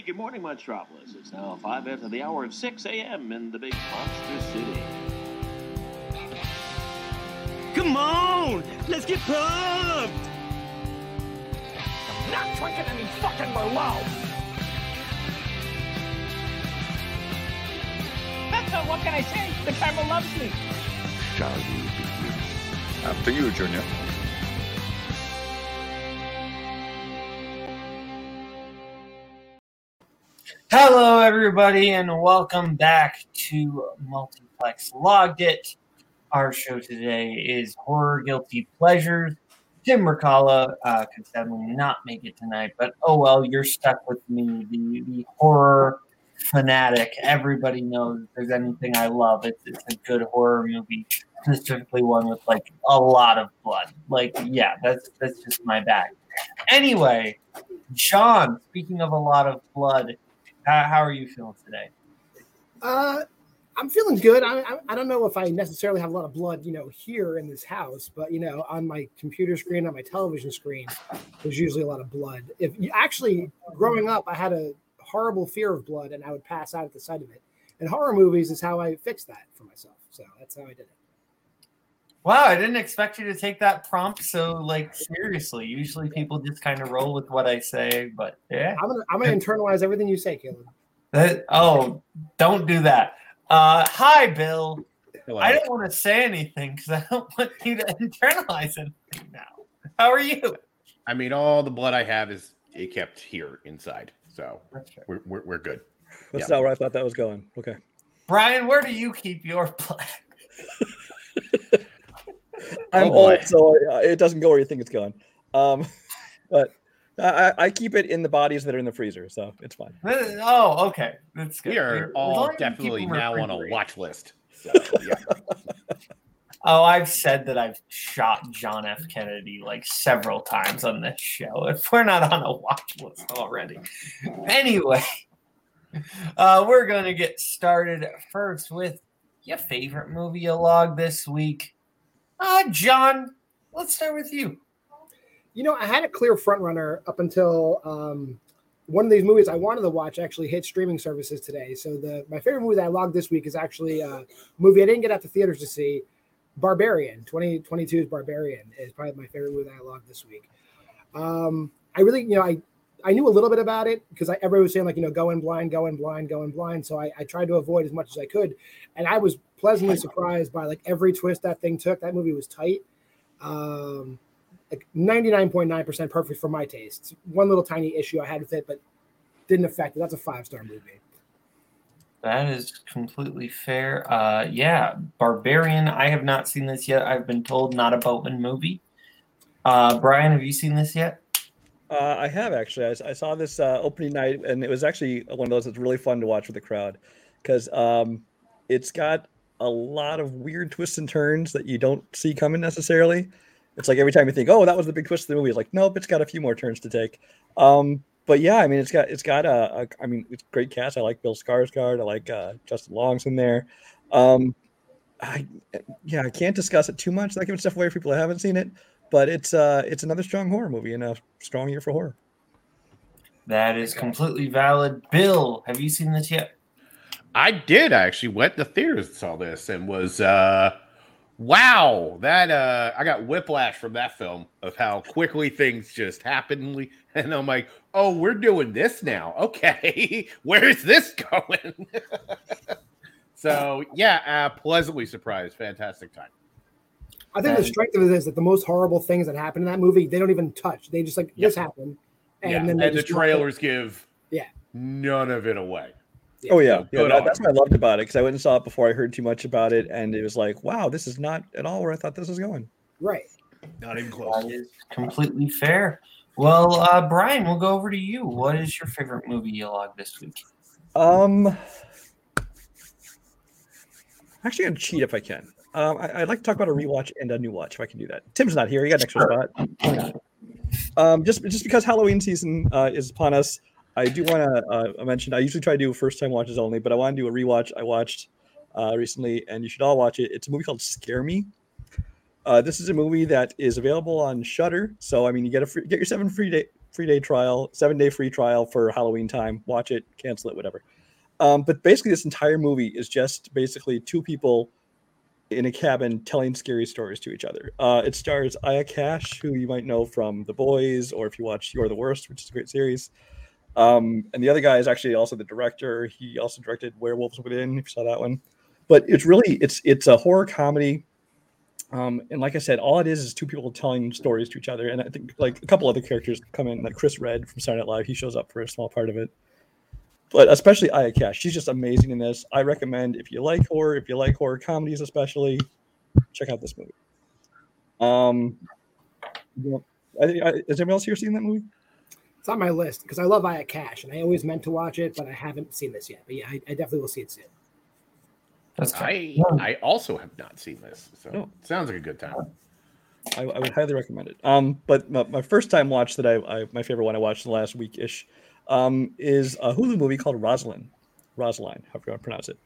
Hey, good morning, Metropolis. It's now 5 after the hour of 6 a.m. in the big monster city. Come on! Let's get pumped! I'm not drinking any fucking Merlot! what can I say? The camera loves me. Shall we begin? After you, Junior. Hello, everybody, and welcome back to Multiplex Logged It. Our show today is Horror Guilty Pleasures. Tim Mercala uh, could sadly not make it tonight, but oh well, you're stuck with me, the, the horror fanatic. Everybody knows if there's anything I love, it's, it's a good horror movie, specifically one with like a lot of blood. Like, yeah, that's that's just my bag. Anyway, John, speaking of a lot of blood, how, how are you feeling today? Uh, I'm feeling good. I, I, I don't know if I necessarily have a lot of blood, you know, here in this house, but you know, on my computer screen, on my television screen, there's usually a lot of blood. If you actually growing up, I had a horrible fear of blood, and I would pass out at the sight of it. And horror movies is how I fixed that for myself. So that's how I did it. Wow, I didn't expect you to take that prompt so like seriously. Usually people just kind of roll with what I say, but yeah. I'm gonna I'm gonna internalize everything you say, Caleb. That, oh, don't do that. Uh, hi, Bill. Hello. I don't want to say anything because I don't want you to internalize anything now. How are you? I mean, all the blood I have is it kept here inside, so we're we're, we're good. That's Yeah. not where I thought that was going. Okay. Brian, where do you keep your blood? I'm Oh, old, so uh, it doesn't go where you think it's going. Um, but I, I keep it in the bodies that are in the freezer, so it's fine. Oh, okay. That's good. We As are all as you definitely now on a watch list. So, yeah. Oh, I've said that I've shot John F. Kennedy like several times on this show. If we're not on a watch list already. Anyway, uh, we're going to get started first with your favorite movie you logged this week. Uh, John, let's start with you. You know, I had a clear front runner up until um, one of these movies I wanted to watch actually hit streaming services today. So the my favorite movie that I logged this week is actually a movie I didn't get out to theaters to see. Barbarian 2022's Barbarian is probably my favorite movie that I logged this week. Um, I really, you know, I I knew a little bit about it because everybody was saying like, you know, go in blind, go in blind, go in blind. So I, I tried to avoid as much as I could, and I was pleasantly surprised by like every twist that thing took. That movie was tight. Um, like 99.9% perfect for my taste. One little tiny issue I had with it, but didn't affect it. That's a five star movie. That is completely fair. Uh, yeah, Barbarian. I have not seen this yet. I've been told not a Boatman movie. Uh, Brian, have you seen this yet? Uh, I have actually. I saw this uh, opening night, and it was actually one of those that's really fun to watch with the crowd because um, it's got a lot of weird twists and turns that you don't see coming necessarily. It's like every time you think, "Oh, that was the big twist of the movie," it's like, nope, it's got a few more turns to take. Um, but yeah, I mean, it's got it's got a, a I mean, it's great cast. I like Bill Skarsgård. I like uh, Justin Long's in there. Um, I yeah, I can't discuss it too much. Not giving stuff away for people who haven't seen it, but it's uh, it's another strong horror movie and a strong year for horror. That is completely valid. Bill, have you seen this yet? I did I actually went to theaters and saw this and was uh wow that uh I got whiplash from that film of how quickly things just happened and I'm like oh we're doing this now okay where is this going so yeah uh pleasantly surprised fantastic time I think the strength of it is that the most horrible things that happen in that movie, they don't even touch. They just like Yeah. this happened. And yeah then and the trailers give Yeah. none of it away Oh yeah, So yeah. that- that's what I loved about it because I went and saw it before I heard too much about it, and it was like, wow, this is not at all where I thought this was going. Right. not even close That is completely fair. Well, uh, Brian, we'll go over to you. What is your favorite movie you logged this week? Um, actually, I'm gonna cheat if I can. Um, I, I'd like to talk about a rewatch and a new watch if I can do that. Tim's not here; he got an extra spot. Um, just just because Halloween season uh, is upon us, I do want to uh, mention. I usually try to do first time watches only, but I want to do a rewatch. I watched uh, recently, and you should all watch it. It's a movie called Scare Me. Uh, this is a movie that is available on Shudder. So I mean, you get a free, get your seven free day free day trial, seven day free trial for Halloween time. Watch it, cancel it, whatever. Um, but basically, this entire movie is just basically two people in a cabin telling scary stories to each other. Uh, it stars Aya Cash, who you might know from The Boys, or if you watch You're the Worst, which is a great series. Um, and the other guy is actually also the director. He also directed Werewolves Within, if you saw that one. But it's really it's it's a horror comedy. Um, and like I said, all it is is two people telling stories to each other. And I think like a couple other characters come in, like Chris Redd from Saturday Night Live. He shows up for a small part of it but especially Aya Cash, she's just amazing in this. I recommend if you like horror, if you like horror comedies, especially, check out this movie. Um, I, I, has anyone else here seen that movie? It's on my list because I love Aya Cash, and I always meant to watch it, but I haven't seen this yet. But yeah, I, I definitely will see it soon. That's I I also have not seen this, so no. it sounds like a good time. I, I, would highly recommend it. Um, but my, my first time watch that I, I, my favorite one I watched the last week ish um, is a Hulu movie called Rosalind. Rosaline, however you want to pronounce it.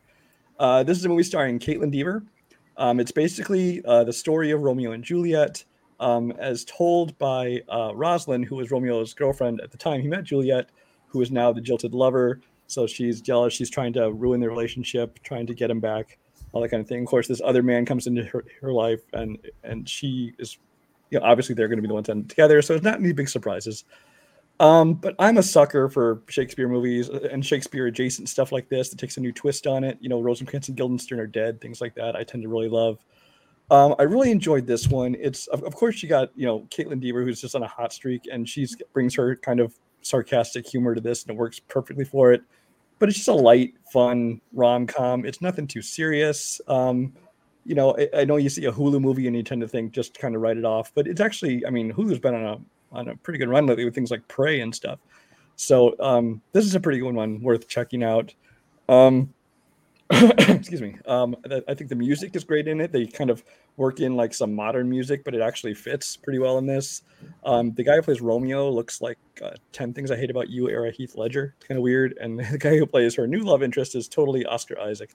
Uh, this is a movie starring Kaitlyn Dever. Um, it's basically uh, the story of Romeo and Juliet, um, as told by uh, Rosalind, who was Romeo's girlfriend at the time he met Juliet, who is now the jilted lover. So she's jealous. She's trying to ruin the relationship, trying to get him back, all that kind of thing. Of course, this other man comes into her, her life, and and she is, you know, obviously they're going to be the ones end together. So it's not any big surprises. Um, but I'm a sucker for Shakespeare movies uh, and Shakespeare adjacent stuff like this that takes a new twist on it. You know, Rosencrantz and Guildenstern are dead, things like that. I tend to really love. Um, I really enjoyed this one. It's of, of course you got you know Kaitlyn Dever who's just on a hot streak and she brings her kind of sarcastic humor to this and it works perfectly for it. But it's just a light, fun rom com. It's nothing too serious. Um, you know, I, I, know you see a Hulu movie and you tend to think just kind of write it off, but it's actually, I mean, Hulu's been on a on a pretty good run lately with things like Prey and stuff. So um, this is a pretty good one, worth checking out. Um, excuse me. Um, I think the music is great in it. They kind of work in like some modern music, but it actually fits pretty well in this. Um, the guy who plays Romeo looks like uh, 10 Things I Hate About You era Heath Ledger. It's kind of weird. And the guy who plays her new love interest is totally Oscar Isaac.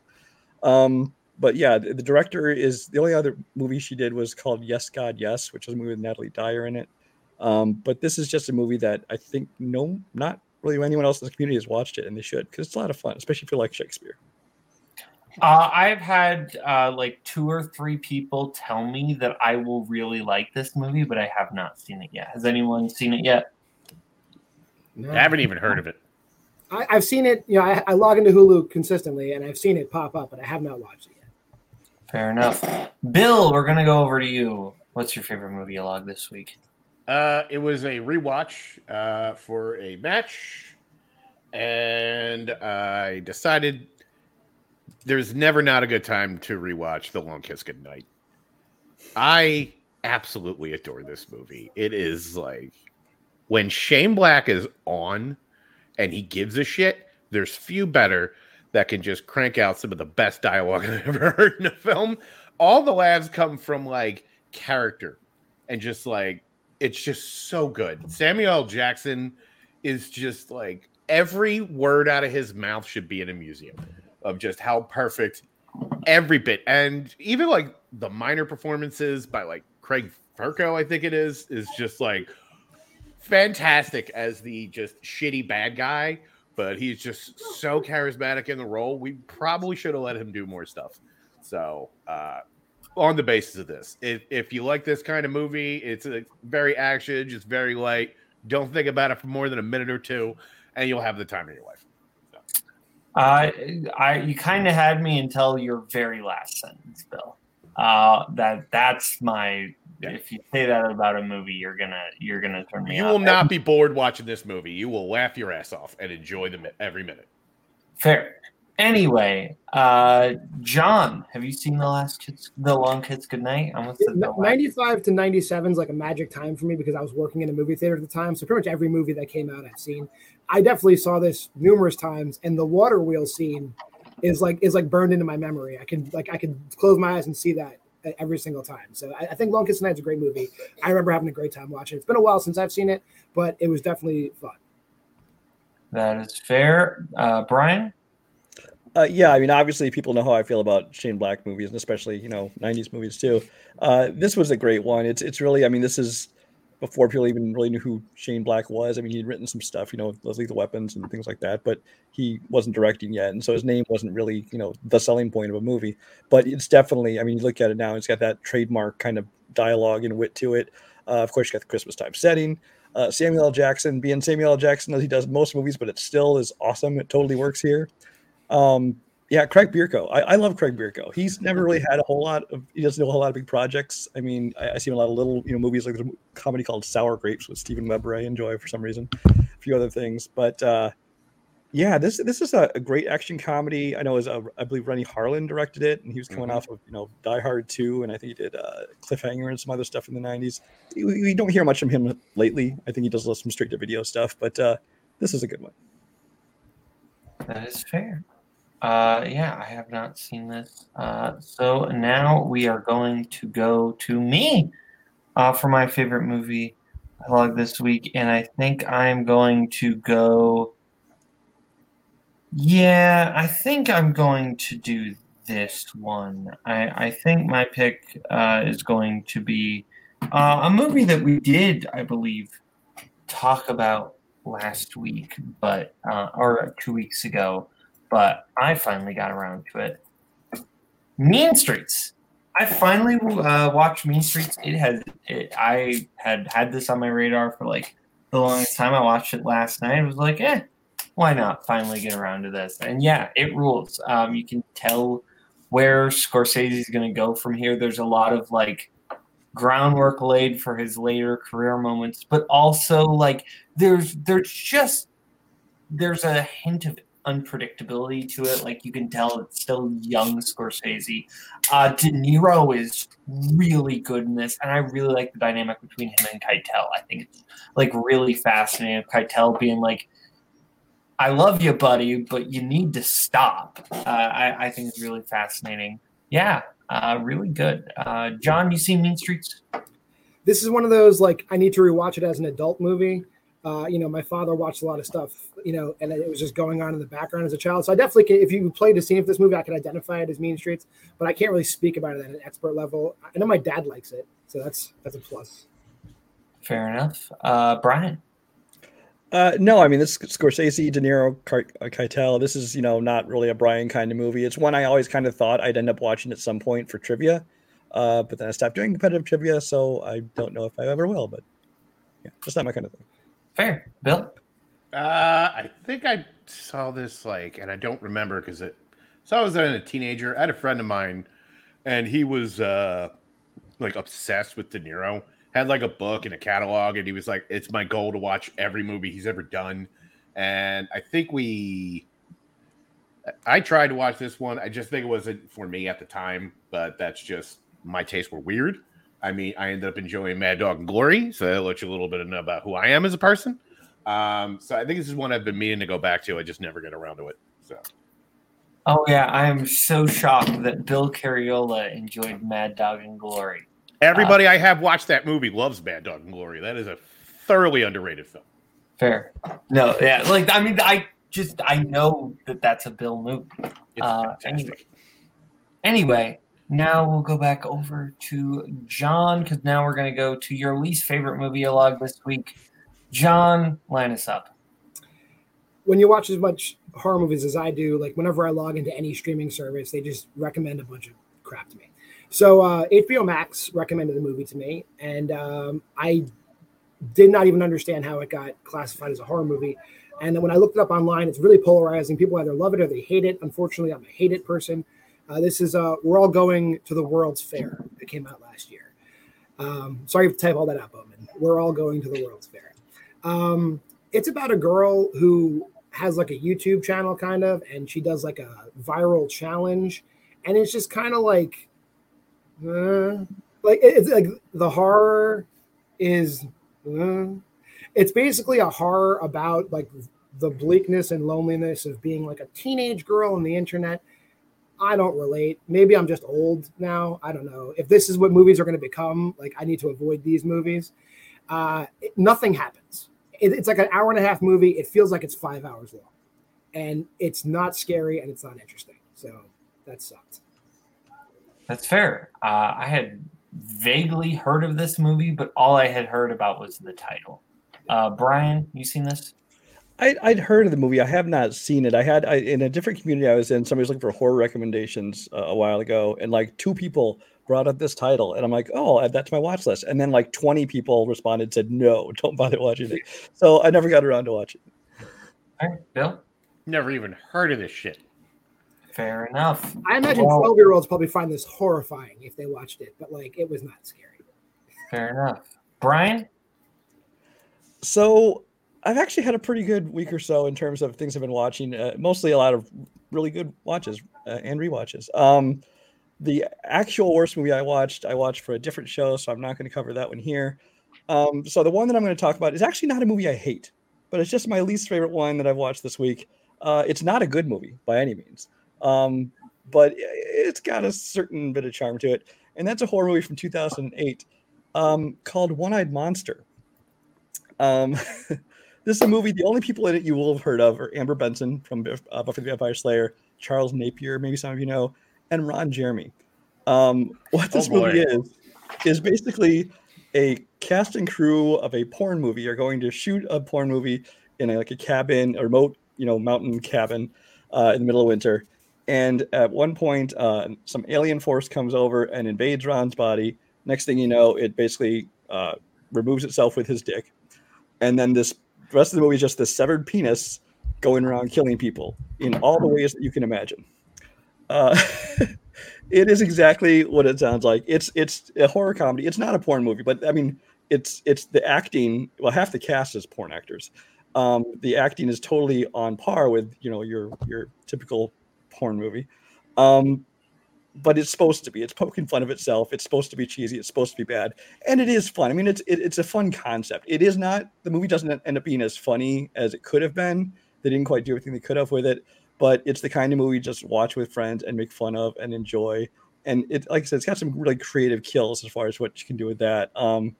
Um, but yeah, the, the director is the only other movie she did was called Yes, God, Yes, which was a movie with Natalie Dyer in it. Um, but this is just a movie that I think no, not really anyone else in the community has watched it, and they should because it's a lot of fun, especially if you like Shakespeare. Uh, I've had uh, like two or three people tell me that I will really like this movie, but I have not seen it yet. Has anyone seen it yet? No. I haven't even heard of it. I, have seen it. You know, I, I, log into Hulu consistently, and I've seen it pop up, but I have not watched it yet. Fair enough. Bill, we're gonna go over to you. What's your favorite movie log this week? Uh, it was a rewatch uh, for a match, and I decided there's never not a good time to rewatch The Long Kiss Goodnight. I absolutely adore this movie. It is like when Shane Black is on and he gives a shit, there's few better that can just crank out some of the best dialogue I've ever heard in a film. All the laughs come from like character and just like it's just so good. Samuel Jackson is just like every word out of his mouth should be in a museum of just how perfect every bit and even like the minor performances by like Craig Bierko, I think it is, is just like fantastic as the just shitty bad guy, but he's just so charismatic in the role. We probably should have let him do more stuff. So uh on the basis of this. If, if you like this kind of movie, it's a very action, just very light. Don't think about it for more than a minute or two, and you'll have the time of your life. Uh, I you kind of had me until your very last sentence, Bill. Uh, that that's my. Yeah. If you say that about a movie, you're gonna you're gonna turn me. You will not be bored watching this movie. You will laugh your ass off and enjoy the every minute. Fair. Anyway, uh, John, have you seen the last kids, the long kids goodnight? Almost ninety-five to ninety-seven is like a magic time for me because I was working in a movie theater at the time. So pretty much every movie that came out, I've seen. I definitely saw this numerous times, and the water wheel scene is like is like burned into my memory. I can like I can close my eyes and see that every single time. So I, I think Long Kiss is a great movie. I remember having a great time watching. it. It's been a while since I've seen it, but it was definitely fun. That is fair, uh, Brian. Uh, yeah, I mean, obviously, people know how I feel about Shane Black movies, and especially you know '90s movies too. Uh, this was a great one. It's it's really, I mean, this is before people even really knew who Shane Black was. I mean, he'd written some stuff, you know, those the weapons and things like that, but he wasn't directing yet. And so his name wasn't really, you know, the selling point of a movie. But it's definitely, I mean, you look at it now, it's got that trademark kind of dialogue and wit to it. Uh, of course, you got the Christmas time setting. Uh, Samuel L. Jackson being Samuel L. Jackson as he does most movies, but it still is awesome. It totally works here. Um, yeah, Craig Bierko. I, I, love Craig Bierko. He's never really had a whole lot of. He doesn't do a whole lot of big projects. I mean, I, I see him a lot of little, you know, movies like the comedy called Sour Grapes with Steven Weber. I enjoy for some reason. A few other things, but uh, yeah, this this is a, a great action comedy. I know as uh, I believe Renny Harlin directed it, and he was coming mm-hmm. off of you know Die Hard two, and I think he did uh, Cliffhanger and some other stuff in the nineties. We, we, don't hear much from him lately. I think he does some straight to video stuff, but uh, this is a good one. That is fair. Uh, yeah, I have not seen this. Uh, so now we are going to go to me uh, for my favorite movie log this week, and I think I'm going to go. Yeah, I think I'm going to do this one. I, I think my pick uh, is going to be uh, a movie that we did, I believe, talk about last week, but uh, or two weeks ago but I finally got around to it. Mean Streets. I finally uh, watched Mean Streets. It has. It, I had had this on my radar for like the longest time. I watched it last night. I was like, eh, why not? Finally get around to this. And yeah, it rules. Um, you can tell where Scorsese is going to go from here. There's a lot of like groundwork laid for his later career moments, but also like there's there's just there's a hint of unpredictability to it. Like you can tell it's still young Scorsese. Uh, De Niro is really good in this, and I really like the dynamic between him and Keitel. I think it's like really fascinating. Keitel being like, "I love you, buddy, but you need to stop." Uh, I, I, think it's really fascinating. Yeah, uh, really good. Uh, John, you seen Mean Streets? This is one of those like I need to rewatch it as an adult movie uh, you know, my father watched a lot of stuff, you know, and it was just going on in the background as a child. So I definitely, can, if you played a scene of this movie, I could identify it as Mean Streets, but I can't really speak about it at an expert level. I know my dad likes it, so that's that's a plus. Fair enough, uh, Brian. Uh, no, I mean this Scorsese, De Niro, uh, Keitel. This is you know not really a Brian kind of movie. It's one I always kind of thought I'd end up watching at some point for trivia, uh, but then I stopped doing competitive trivia, so I don't know if I ever will. But yeah, just not my kind of thing. Fair, Bill. Uh, I think I saw this like, and I don't remember because it. So I was a teenager. I had a friend of mine, and he was uh like obsessed with De Niro. Had like a book and a catalog, and he was like, "It's my goal to watch every movie he's ever done." And I think we, I tried to watch this one. I just think it wasn't for me at the time, but that's just my tastes were weird. I mean, I ended up enjoying Mad Dog and Glory, so that lets you a little bit know about who I am as a person. Um, so I think this is one I've been meaning to go back to. I just never get around to it. So. Oh yeah, I am so shocked that Bill Cariola enjoyed Mad Dog and Glory. Everybody uh, I have watched that movie loves Mad Dog and Glory. That is a thoroughly underrated film. Fair. No, yeah, like I mean, I just I know that that's a Bill movie. Uh, anyway, anyway, now we'll go back over to John because now we're going to go to your least favorite movie log this week. John, line us up. When you watch as much horror movies as I do, like whenever I log into any streaming service, they just recommend a bunch of crap to me. So uh, HBO Max recommended the movie to me, and um, I did not even understand how it got classified as a horror movie. And then when I looked it up online, it's really polarizing. People either love it or they hate it. Unfortunately, I'm a hate it person. Uh, this is uh, we're all going to the World's Fair. It came out last year. Um, sorry to type all that out, Bowman. We're all going to the World's Fair. Um, it's about a girl who has like a YouTube channel, kind of, and she does like a viral challenge, and it's just kind of like, uh, like it's like the horror is. Uh, it's basically a horror about like the bleakness and loneliness of being like a teenage girl on the internet I don't relate. Maybe I'm just old now. I don't know. If this is what movies are going to become, like I need to avoid these movies. Uh, it, nothing happens. It, it's like an hour and a half movie. It feels like it's five hours long, and it's not scary and it's not interesting. So that sucked. That's fair. Uh, I had vaguely heard of this movie, but all I had heard about was the title. Uh, Brian, you seen this? I, I'd heard of the movie. I have not seen it. I had I, in a different community I was in. Somebody was looking for horror recommendations uh, a while ago, and like two people brought up this title, and I'm like, oh, I'll add that to my watch list. And then like 20 people responded, said, no, don't bother watching it. So I never got around to watching. All right, Bill. Never even heard of this shit. Fair enough. I imagine Well- 12 year olds probably find this horrifying if they watched it, but like it was not scary. Fair enough. Brian. So I've actually had a pretty good week or so in terms of things I've been watching. Uh, mostly a lot of really good watches uh, and rewatches. Um, the actual worst movie I watched, I watched for a different show, so I'm not going to cover that one here. Um, so the one that I'm going to talk about is actually not a movie I hate, but it's just my least favorite one that I've watched this week. Uh, it's not a good movie by any means, um, but it's got a certain bit of charm to it, and that's a horror movie from 2008 um, called One Eyed Monster. This is a movie. The only people in it you will have heard of are Amber Benson from uh, Buffy the Vampire Slayer, Charles Napier, maybe some of you know, and Ron Jeremy. Um, what this Oh, movie is is basically a cast and crew of a porn movie are going to shoot a porn movie in a, like a cabin, a remote, you know, mountain cabin uh, in the middle of winter. And at one point, uh, some alien force comes over and invades Ron's body. Next thing you know, it basically uh, removes itself with his dick. And then this the rest of the movie is just this severed penis going around killing people in all the ways that you can imagine. Uh, it is exactly what it sounds like. It's it's a horror comedy. It's not a porn movie, but I mean, it's it's the acting. Well, half the cast is porn actors. Um, the acting is totally on par with you know your your typical porn movie. Um, but it's supposed to be. It's poking fun of itself. It's supposed to be cheesy. It's supposed to be bad, and it is fun. I mean, it's it, it's a fun concept. It is not. The movie doesn't end up being as funny as it could have been. They didn't quite do everything they could have with it, but it's the kind of movie you just watch with friends and make fun of and enjoy. And it, like I said, it's got some really creative kills as far as what you can do with that. Um,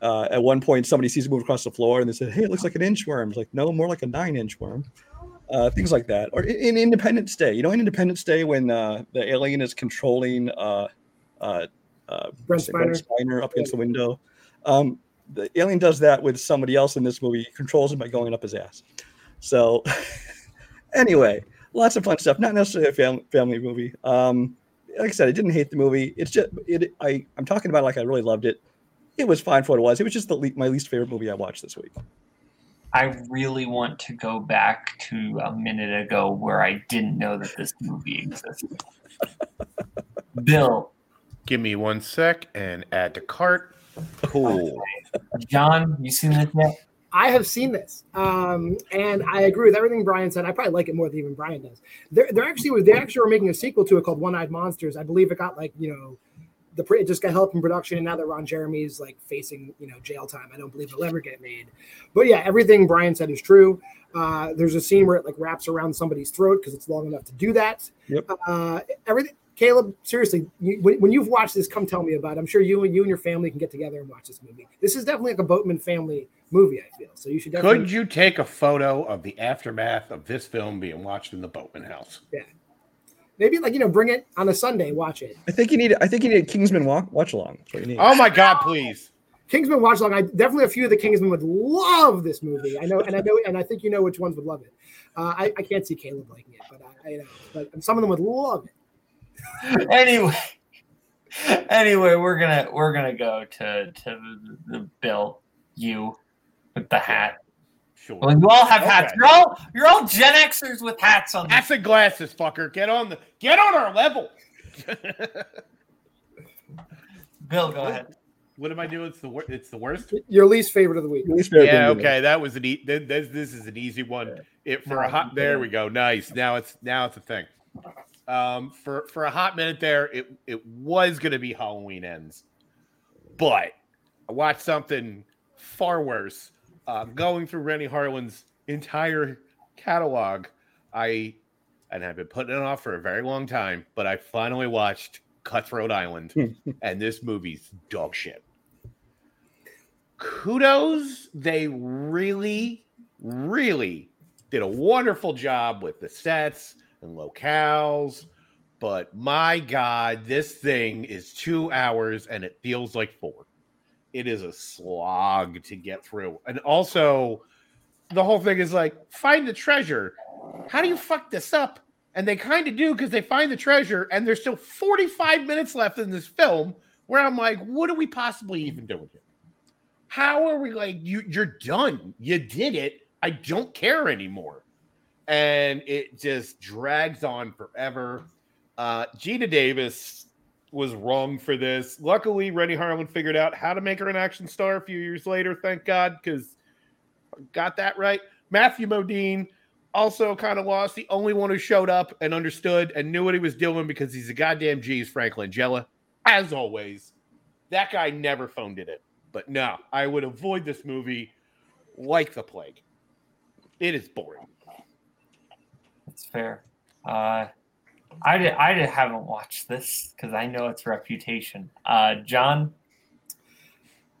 uh, at one point, somebody sees it move across the floor, and they said, "Hey, it looks like an inchworm." It's like, no, more like a nine-inch worm. Uh, things like that, or in, in Independence Day. You know, in Independence Day, when uh, the alien is controlling uh, uh, uh, Brent Spiner. Spiner up against the window. Um, the alien does that with somebody else in this movie. He controls him by going up his ass. So, anyway, lots of fun stuff. Not necessarily a family family movie. Um, like I said, I didn't hate the movie. It's just it. I I'm talking about it like I really loved it. It was fine for what it was. It was just the le- my least favorite movie I watched this week. I really want to go back to a minute ago where I didn't know that this movie existed. Bill, Give me one sec and add to cart. Cool. John, you seen this yet? I have seen this, um, and I agree with everything Brian said. I probably like it more than even Brian does. They're, they're actually they actually were making a sequel to it called One Eyed Monsters. I believe it got like you know, the it just got help in production, and now that Ron Jeremy's like facing you know jail time, I don't believe it'll ever get made. But yeah, everything Brian said is true. Uh, there's a scene where it like wraps around somebody's throat because it's long enough to do that. Yep. Uh, everything. Caleb, seriously, you, when, when you've watched this, come tell me about it. I'm sure you and you and your family can get together and watch this movie. This is definitely like a Boatman family movie. I feel so. You should definitely. Could you take a photo of the aftermath of this film being watched in the Boatman house? Maybe like you know, bring it on a Sunday, watch it. I think you need. I think you need a Kingsman walk, watch along. That's what you need. Oh my God, please. Kingsman watch along. I definitely a few of the Kingsmen would love this movie. I know, and I know, and I think you know which ones would love it. Uh, I, I can't see Caleb liking it, but I, I know, but some of them would love it. anyway, anyway, we're gonna we're gonna go to to the, the Bill you with the hat. Sure. Well, you all have hats. You're all you're all Gen Xers with hats on. Hats and glasses, fucker. Get on the get on our level. Bill, go ahead. what am I doing? It's the wor- it's the worst. Your least favorite of the week. Least Yeah, thing to do. okay. That was an e- th- this, this is an easy one. It for a hot there we go. Nice. Now it's now it's a thing. Um for for a hot minute there it it was going to be Halloween ends. But I watched something far worse. Uh, going through Renny Harlin's entire catalog, I and I've been putting it off for a very long time, but I finally watched Cutthroat Island, and this movie's dog shit. Kudos, they really, really did a wonderful job with the sets and locales, but my God, this thing is two hours and it feels like four. It is a slog to get through. And also, the whole thing is like, find the treasure. How do you fuck this up? And they kind of do because they find the treasure, and there's still 45 minutes left in this film where I'm like, what are we possibly even doing here? How are we like, you, you're done. You did it. I don't care anymore. And it just drags on forever. Uh, Geena Davis was wrong for this. Luckily, Renny Harlin figured out how to make her an action star a few years later. Thank God, because got that right. Matthew Modine also kind of lost. The only one who showed up and understood and knew what he was doing because he's a goddamn G is Frank Langella. As always, that guy never phoned it in. But no, I would avoid this movie like the plague. It is boring. That's fair. Uh, I did, I haven't watched this because I know its reputation. Uh, John,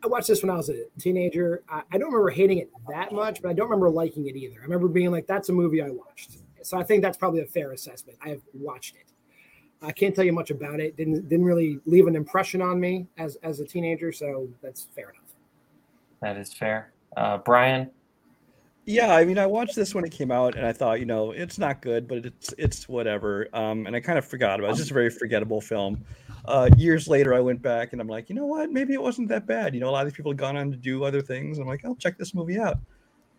I watched this when I was a teenager. I, I, don't remember hating it that much, but I don't remember liking it either. I remember being like, "That's a movie I watched." So I think that's probably a fair assessment. I have watched it. I can't tell you much about it. Didn't didn't really leave an impression on me as as a teenager, so that's fair enough. That is fair. Uh, Brian. Yeah, I mean, I watched this when it came out, and I thought, you know, it's not good, but it's it's whatever. Um, and I kind of forgot about it. It's just a very forgettable film. Uh, years later, I went back and I'm like, you know what? Maybe it wasn't that bad. You know, a lot of these people have gone on to do other things. I'm like, I'll check this movie out.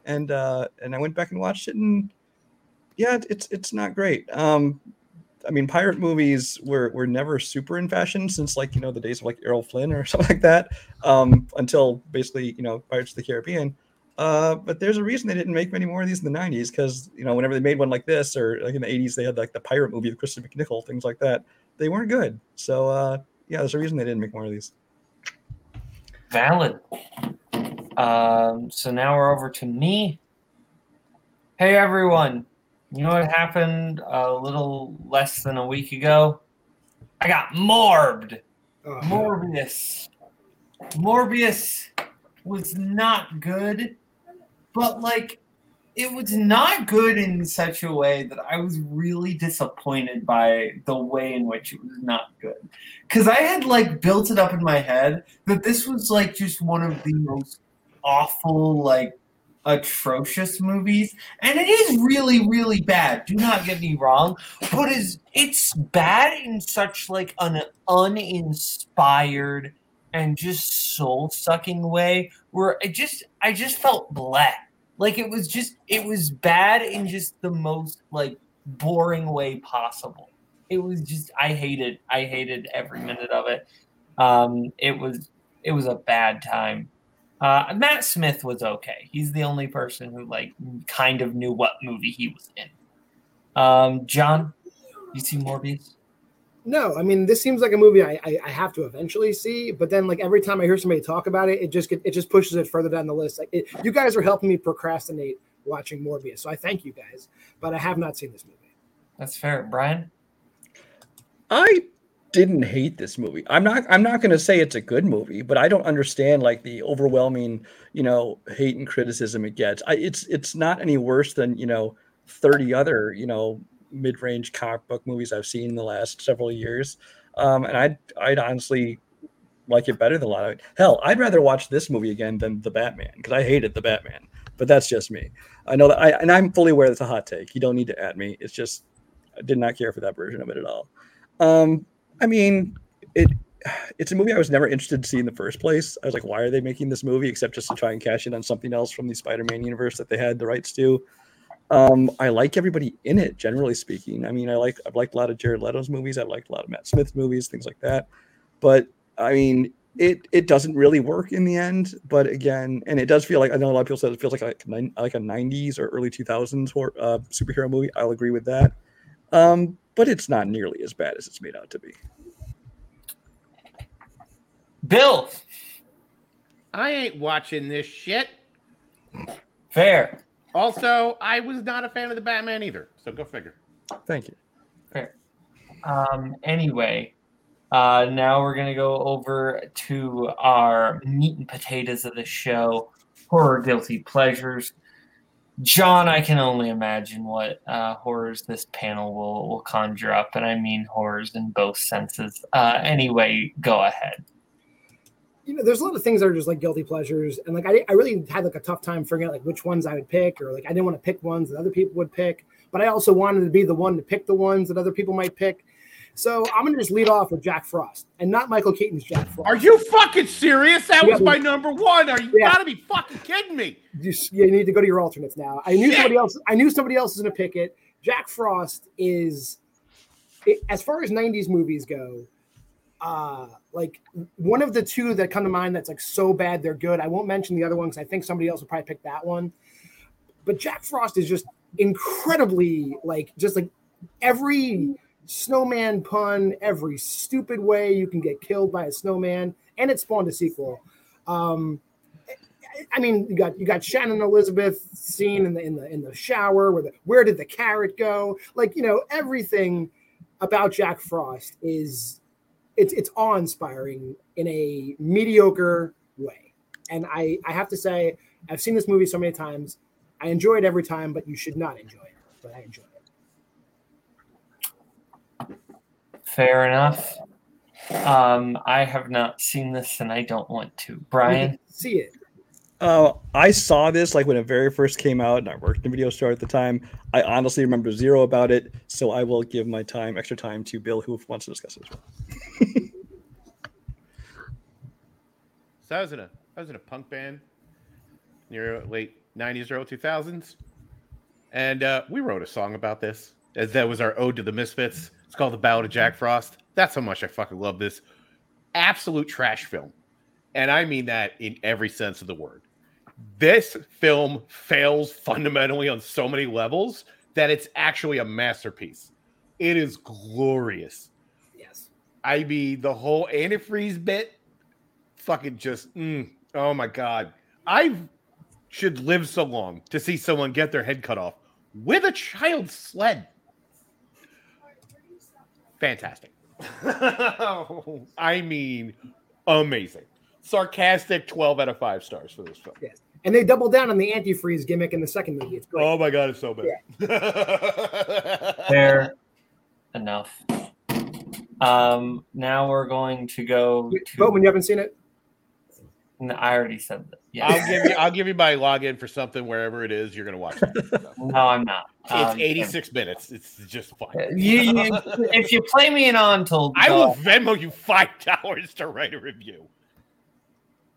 And uh, and I went back and watched it, and yeah, it's it's not great. Um, I mean, pirate movies were were never super in fashion since like you know the days of like Errol Flynn or something like that. Um, until basically you know Pirates of the Caribbean. Uh, but there's a reason they didn't make many more of these in the 90s because you know whenever they made one like this or like in the 80s they had like the pirate movie with Kristen McNichol things like that they weren't good. So uh, yeah there's a reason they didn't make more of these. Valid. Um, so now we're over to me. Hey everyone. You know what happened a little less than a week ago? I got morbed. Oh, Morbius. Morbius was not good but like it was not good in such a way that I was really disappointed by the way in which it was not good. Because I had like built it up in my head that this was like just one of the most awful, like atrocious movies. And it is really, really bad. Do not get me wrong. But is it's bad in such like an uninspired and just soul sucking way where it just I just felt black like it was just it was bad in just the most like boring way possible. It was just I hated I hated every minute of it. Um, it was it was a bad time. Uh, Matt Smith was okay. He's the only person who like kind of knew what movie he was in. Um, John, you see Morbius? No, I mean this seems like a movie I, I, I have to eventually see, but then like every time I hear somebody talk about it, it just get, it just pushes it further down the list. Like it, you guys are helping me procrastinate watching Morbius, so I thank you guys, but I have not seen this movie. That's fair, Brian. I didn't hate this movie. I'm not I'm not going to say it's a good movie, but I don't understand like the overwhelming, you know, hate and criticism it gets. I it's it's not any worse than, you know, 30 other, you know, mid-range comic book movies I've seen in the last several years. Um, and I'd I'd honestly like it better than a lot of it. Hell, I'd rather watch this movie again than the Batman because I hated the Batman. But that's just me. I know that I and I'm fully aware that's a hot take. You don't need to add me. It's just I did not care for that version of it at all. Um, I mean, it it's a movie I was never interested to see in the first place. I was like, why are they making this movie except just to try and cash in on something else from the Spider-Man universe that they had the rights to? Um, I like everybody in it, generally speaking. I mean, I like I've liked a lot of Jared Leto's movies. I've liked a lot of Matt Smith's movies, things like that. But I mean, it it doesn't really work in the end. But again, and it does feel like I know a lot of people said it feels like like, like a '90s or early 2000s horror, uh, superhero movie. I'll agree with that. Um, but it's not nearly as bad as it's made out to be. Bill, I ain't watching this shit. Fair. Also, I was not a fan of the Batman either. So go figure. Thank you. Fair. Um, anyway, uh, now we're going to go over to our meat and potatoes of the show horror guilty pleasures. John, I can only imagine what uh, horrors this panel will, will conjure up, and I mean horrors in both senses. Uh, anyway, go ahead. You know, there's a lot of things that are just like guilty pleasures, and like I, I really had like a tough time figuring out like which ones I would pick, or like I didn't want to pick ones that other people would pick, but I also wanted to be the one to pick the ones that other people might pick. So I'm gonna just lead off with Jack Frost, and not Michael Keaton's Jack Frost. Are you fucking serious? That was my number one. Are you Yeah. gotta be fucking kidding me? You, you need to go to your alternates now. I knew Shit. somebody else. I knew somebody else was gonna pick it. Jack Frost is, it, as far as '90s movies go, uh, like one of the two that come to mind that's like so bad they're good. I won't mention the other one because I think somebody else will probably pick that one. But Jack Frost is just incredibly like just like every snowman pun, every stupid way you can get killed by a snowman, and it spawned a sequel. Um, I mean, you got you got Shannon Elizabeth scene in the in the in the shower where the where did the carrot go? Like you know everything about Jack Frost is it's it's awe inspiring in a mediocre way, and I I have to say I've seen this movie so many times. I enjoy it every time, but you should not enjoy it. But I enjoy it. Fair enough. Um, I have not seen this, and I don't want to. Brian, See it. Uh, I saw this like when it very first came out, and I worked in video store at the time. I honestly remember zero about it, so I will give my time, extra time, to Bill, who wants to discuss it as well. So I was in a I was in a punk band near late '90s, early 2000s, and uh, we wrote a song about this. As that was our ode to the Misfits. It's called "The Ballad of Jack Frost." That's how much I fucking love this absolute trash film, and I mean that in every sense of the word. This film fails fundamentally on so many levels that it's actually a masterpiece. It is glorious. Yes. I mean, the whole antifreeze bit, fucking just, mm, oh my god! I should live so long to see someone get their head cut off with a child's sled. Fantastic. I mean, amazing. Sarcastic 12 out of 5 stars for this film. Yes. And they double down on the antifreeze gimmick in the second movie. It's great. Oh my god, it's so bad. fair enough. Um, now we're going to go to. Bowman, you haven't seen it? No, I already said that. Yeah. I'll give you I'll give you my login for something wherever it is you're gonna watch it. no, I'm not. It's Um, 86 minutes. It's just fine. You, you, if you play me in on till I will Venmo you five dollars to write a review.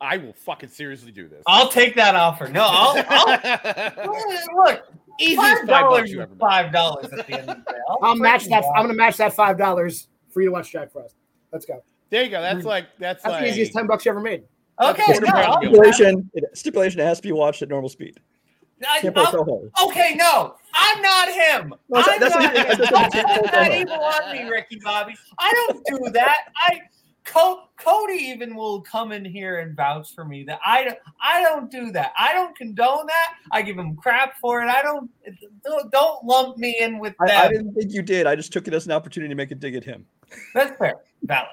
I will fucking seriously do this. I'll take that offer. No, I'll, I'll look. Easiest Five five dollars bucks you is ever made. five dollars at the end of the day. I'll, I'll match that. go. I'm going to match that five dollars for you to watch Jack Frost. Let's go. There you go. That's mm. like that's, That's like the easiest ten bucks you ever made. Okay, no, pound I'll of do milk. that. Stipulation, it, stipulation it has to be watched at normal speed. I- Can't play so hard. Okay, no, I'm not him. No, I'm that's- not that's- him. that's- that's- that's- Don't put that evil on me, Ricky Bobby. I don't do that. I Co- Cody even will come in here and vouch for me that I don't. I don't do that. I don't condone that. I give him crap for it. I don't. Don't, don't lump me in with that. I, I didn't think you did. I just took it as an opportunity to make a dig at him. That's fair. Valid.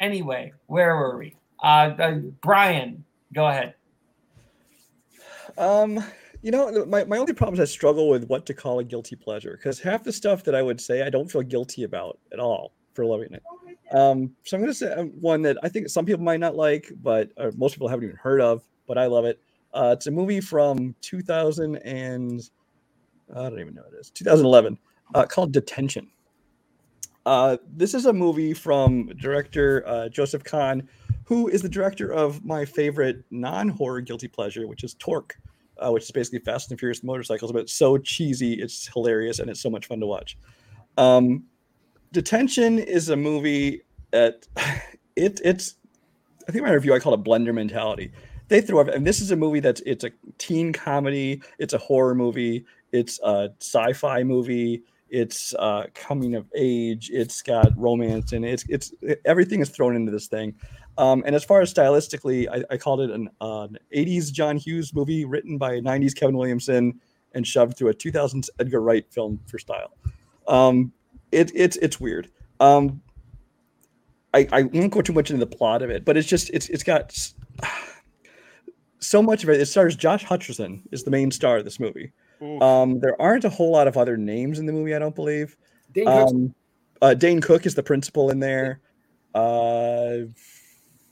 Anyway, where were we? Uh, uh, Brian, go ahead. Um, you know, my, my only problem is I struggle with what to call a guilty pleasure because half the stuff that I would say I don't feel guilty about at all for loving it. Um, so I'm going to say um, one that I think some people might not like, but or most people haven't even heard of, but I love it. Uh, it's a movie from 2000 and I don't even know what it is, 2011, uh, called Detention. Uh, this is a movie from director uh, Joseph Kahn, who is the director of my favorite non-horror guilty pleasure, which is Torque, uh, which is basically Fast and Furious motorcycles, but it's so cheesy, it's hilarious, and it's so much fun to watch. Um, Detention is a movie that it it's I think my review I call it blender mentality. They throw and this is a movie that's it's a teen comedy, it's a horror movie, it's a sci-fi movie, it's uh coming of age, it's got romance and it's it's everything is thrown into this thing. Um, and as far as stylistically, I, I called it an, uh, an 80s John Hughes movie written by 90s Kevin Williamson and shoved through a 2000s Edgar Wright film for style. Um, it, it's it's weird. Um, I, I won't go too much into the plot of it, but it's just it's it's got so much of it. It stars Josh Hutcherson is the main star of this movie. Oof. Um, there aren't a whole lot of other names in the movie. I don't believe. Dane Um, uh, Dane Cook is the principal in there. Uh,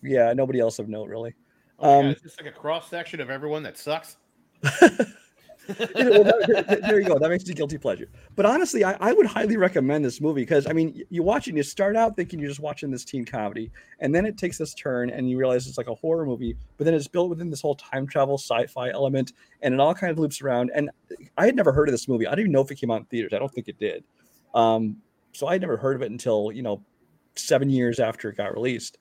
yeah, nobody else of note really. Oh my God, um, is this like a cross section of everyone that sucks? There you go. That makes it a guilty pleasure. But honestly, I, I would highly recommend this movie because I mean, you watch it, and you start out thinking you're just watching this teen comedy, and then it takes this turn, and you realize it's like a horror movie. But then it's built within this whole time travel sci-fi element, and it all kind of loops around. And I had never heard of this movie. I didn't even know if it came out in theaters. I don't think it did. Um, so I had never heard of it until you know seven years after it got released.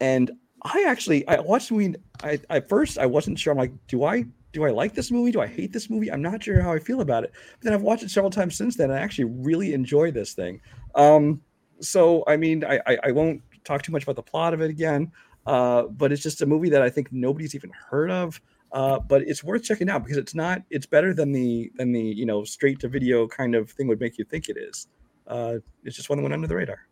And I actually I watched the movie. I at first I wasn't sure. I'm like, do I do I like this movie? Do I hate this movie? I'm not sure how I feel about it. But then I've watched it several times since then, and I actually really enjoy this thing. Um, so I mean, I, I I won't talk too much about the plot of it again, uh, but it's just a movie that I think nobody's even heard of. Uh, but it's worth checking out because it's not. It's better than the than the you know straight to video kind of thing would make you think it is. Uh, it's just one that went under the radar.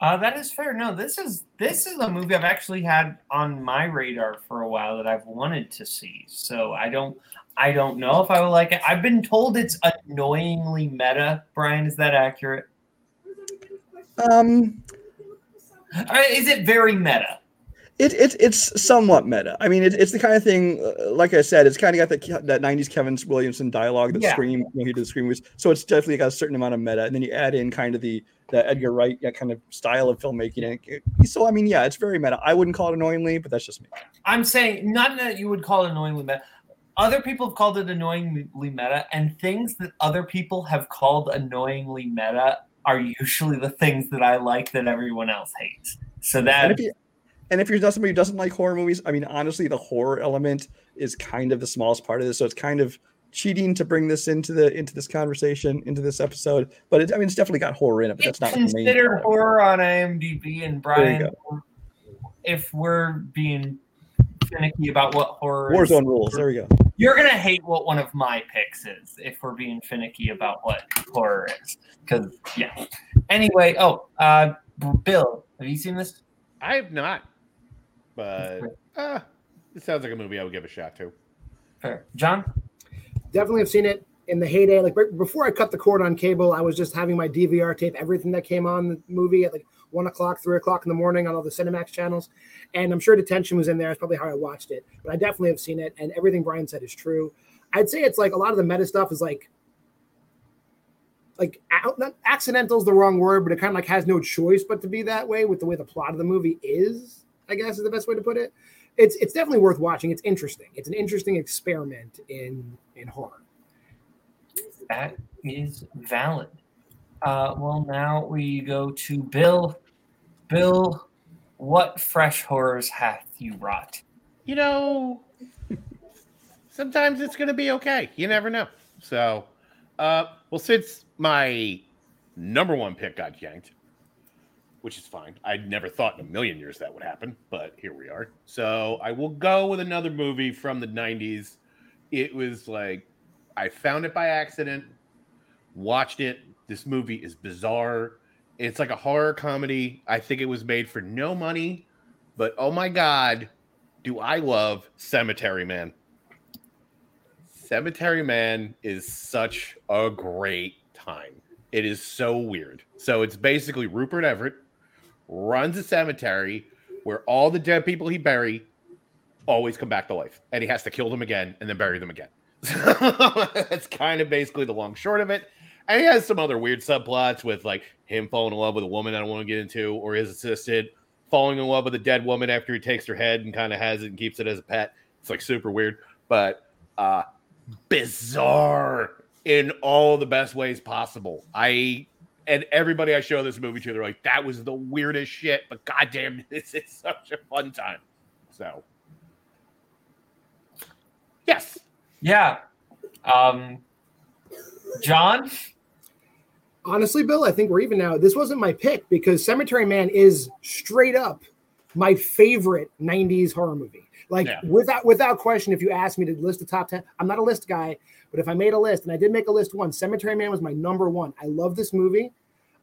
Uh, that is fair. No, this is this is a movie I've actually had on my radar for a while that I've wanted to see. So I don't I don't know if I would like it. I've been told it's annoyingly meta. Brian, is that accurate? Um, is it very meta? It, it it's somewhat meta. I mean, it, it's the kind of thing, uh, like I said, it's kind of got the, that '90s Kevin Williamson dialogue that Yeah. Scream, you know, he did the Scream movies. So it's definitely got a certain amount of meta, and then you add in kind of the the Edgar Wright kind of style of filmmaking. And so, I mean, yeah, it's very meta. I wouldn't call it annoyingly, but that's just me. I'm saying not that you would call it annoyingly meta. Other people have called it annoyingly meta, and things that other people have called annoyingly meta are usually the things that I like that everyone else hates. So that and if you're not somebody who doesn't like horror movies, I mean, honestly, the horror element is kind of the smallest part of this. So it's kind of cheating to bring this into the into this conversation, into this episode. But it, I mean, it's definitely got horror in it, but it's that's not considered horror on IMDb. And There you Brian, if we're being finicky about what horror is, Warzone rules. There we go. you're gonna hate what one of my picks is if we're being finicky about what horror is. Because yeah. Anyway, oh, uh, Bill, have you seen this? I have not, but uh, it sounds like a movie I would give a shot to. Fair, John. definitely have seen it in the heyday. Like right before I cut the cord on cable, I was just having my DVR tape everything that came on the movie at like one o'clock, three o'clock in the morning on all the Cinemax channels. And I'm sure Detention was in there. That's probably how I watched it. But I definitely have seen it, and everything Brian said is true. I'd say it's like a lot of the meta stuff is like like not accidental is the wrong word, but it kind of like has no choice but to be that way with the way the plot of the movie is. I guess is the best way to put it. It's it's definitely worth watching. It's interesting. It's an interesting experiment in in horror. That is valid. Uh, well, now we go to Bill. Bill, what fresh horrors hath you wrought? You know, sometimes it's going to be okay. You never know. So, uh, well, since my number one pick got yanked, which is fine. I never thought in a million years that would happen, but here we are. So I will go with another movie from the 90s. It was like I found it by accident, watched it. This movie is bizarre. It's like a horror comedy. I think it was made for no money, but oh my God, do I love Cemetery Man. Cemetery Man is such a great time. It is so weird. So it's basically Rupert Everett runs a cemetery where all the dead people he buried always come back to life, and he has to kill them again and then bury them again. That's kind of basically the long short of it. And he has some other weird subplots with like him falling in love with a woman I don't want to get into, or his assistant falling in love with a dead woman after he takes her head and kind of has it and keeps it as a pet. It's like super weird, but uh bizarre in all the best ways possible. I and everybody I show this movie to, they're like, that was the weirdest shit, but goddamn, this is such a fun time. So, yes, Yeah. Um, John? Honestly, Bill, I think we're even now. This wasn't my pick because Cemetery Man is straight up my favorite 90s horror movie. Like Yeah. without without question, if you asked me to list the top 10, I'm not a list guy, but if I made a list, and I did make a list one, Cemetery Man was my number one. I love this movie.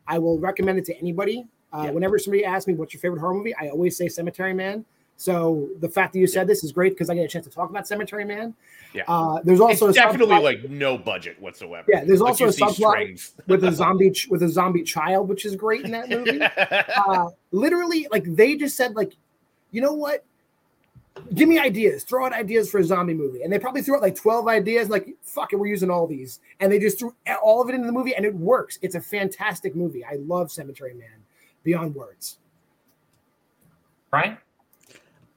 I will recommend it to anybody. Uh, Yeah. Whenever somebody asks me what's your favorite horror movie, I always say Cemetery Man. So the fact that you said this is great because I get a chance to talk about Cemetery Man. Yeah. Uh, there's also definitely subplot- like no budget whatsoever. yeah. There's also a subplot with a zombie with a zombie child, which is great in that movie. uh, literally, like they just said, like, you know what? Give me ideas. Throw out ideas for a zombie movie, and they probably threw out like twelve ideas. Like, fuck it, we're using all these, and they just threw all of it into the movie, and it works. It's a fantastic movie. I love Cemetery Man beyond words. Brian?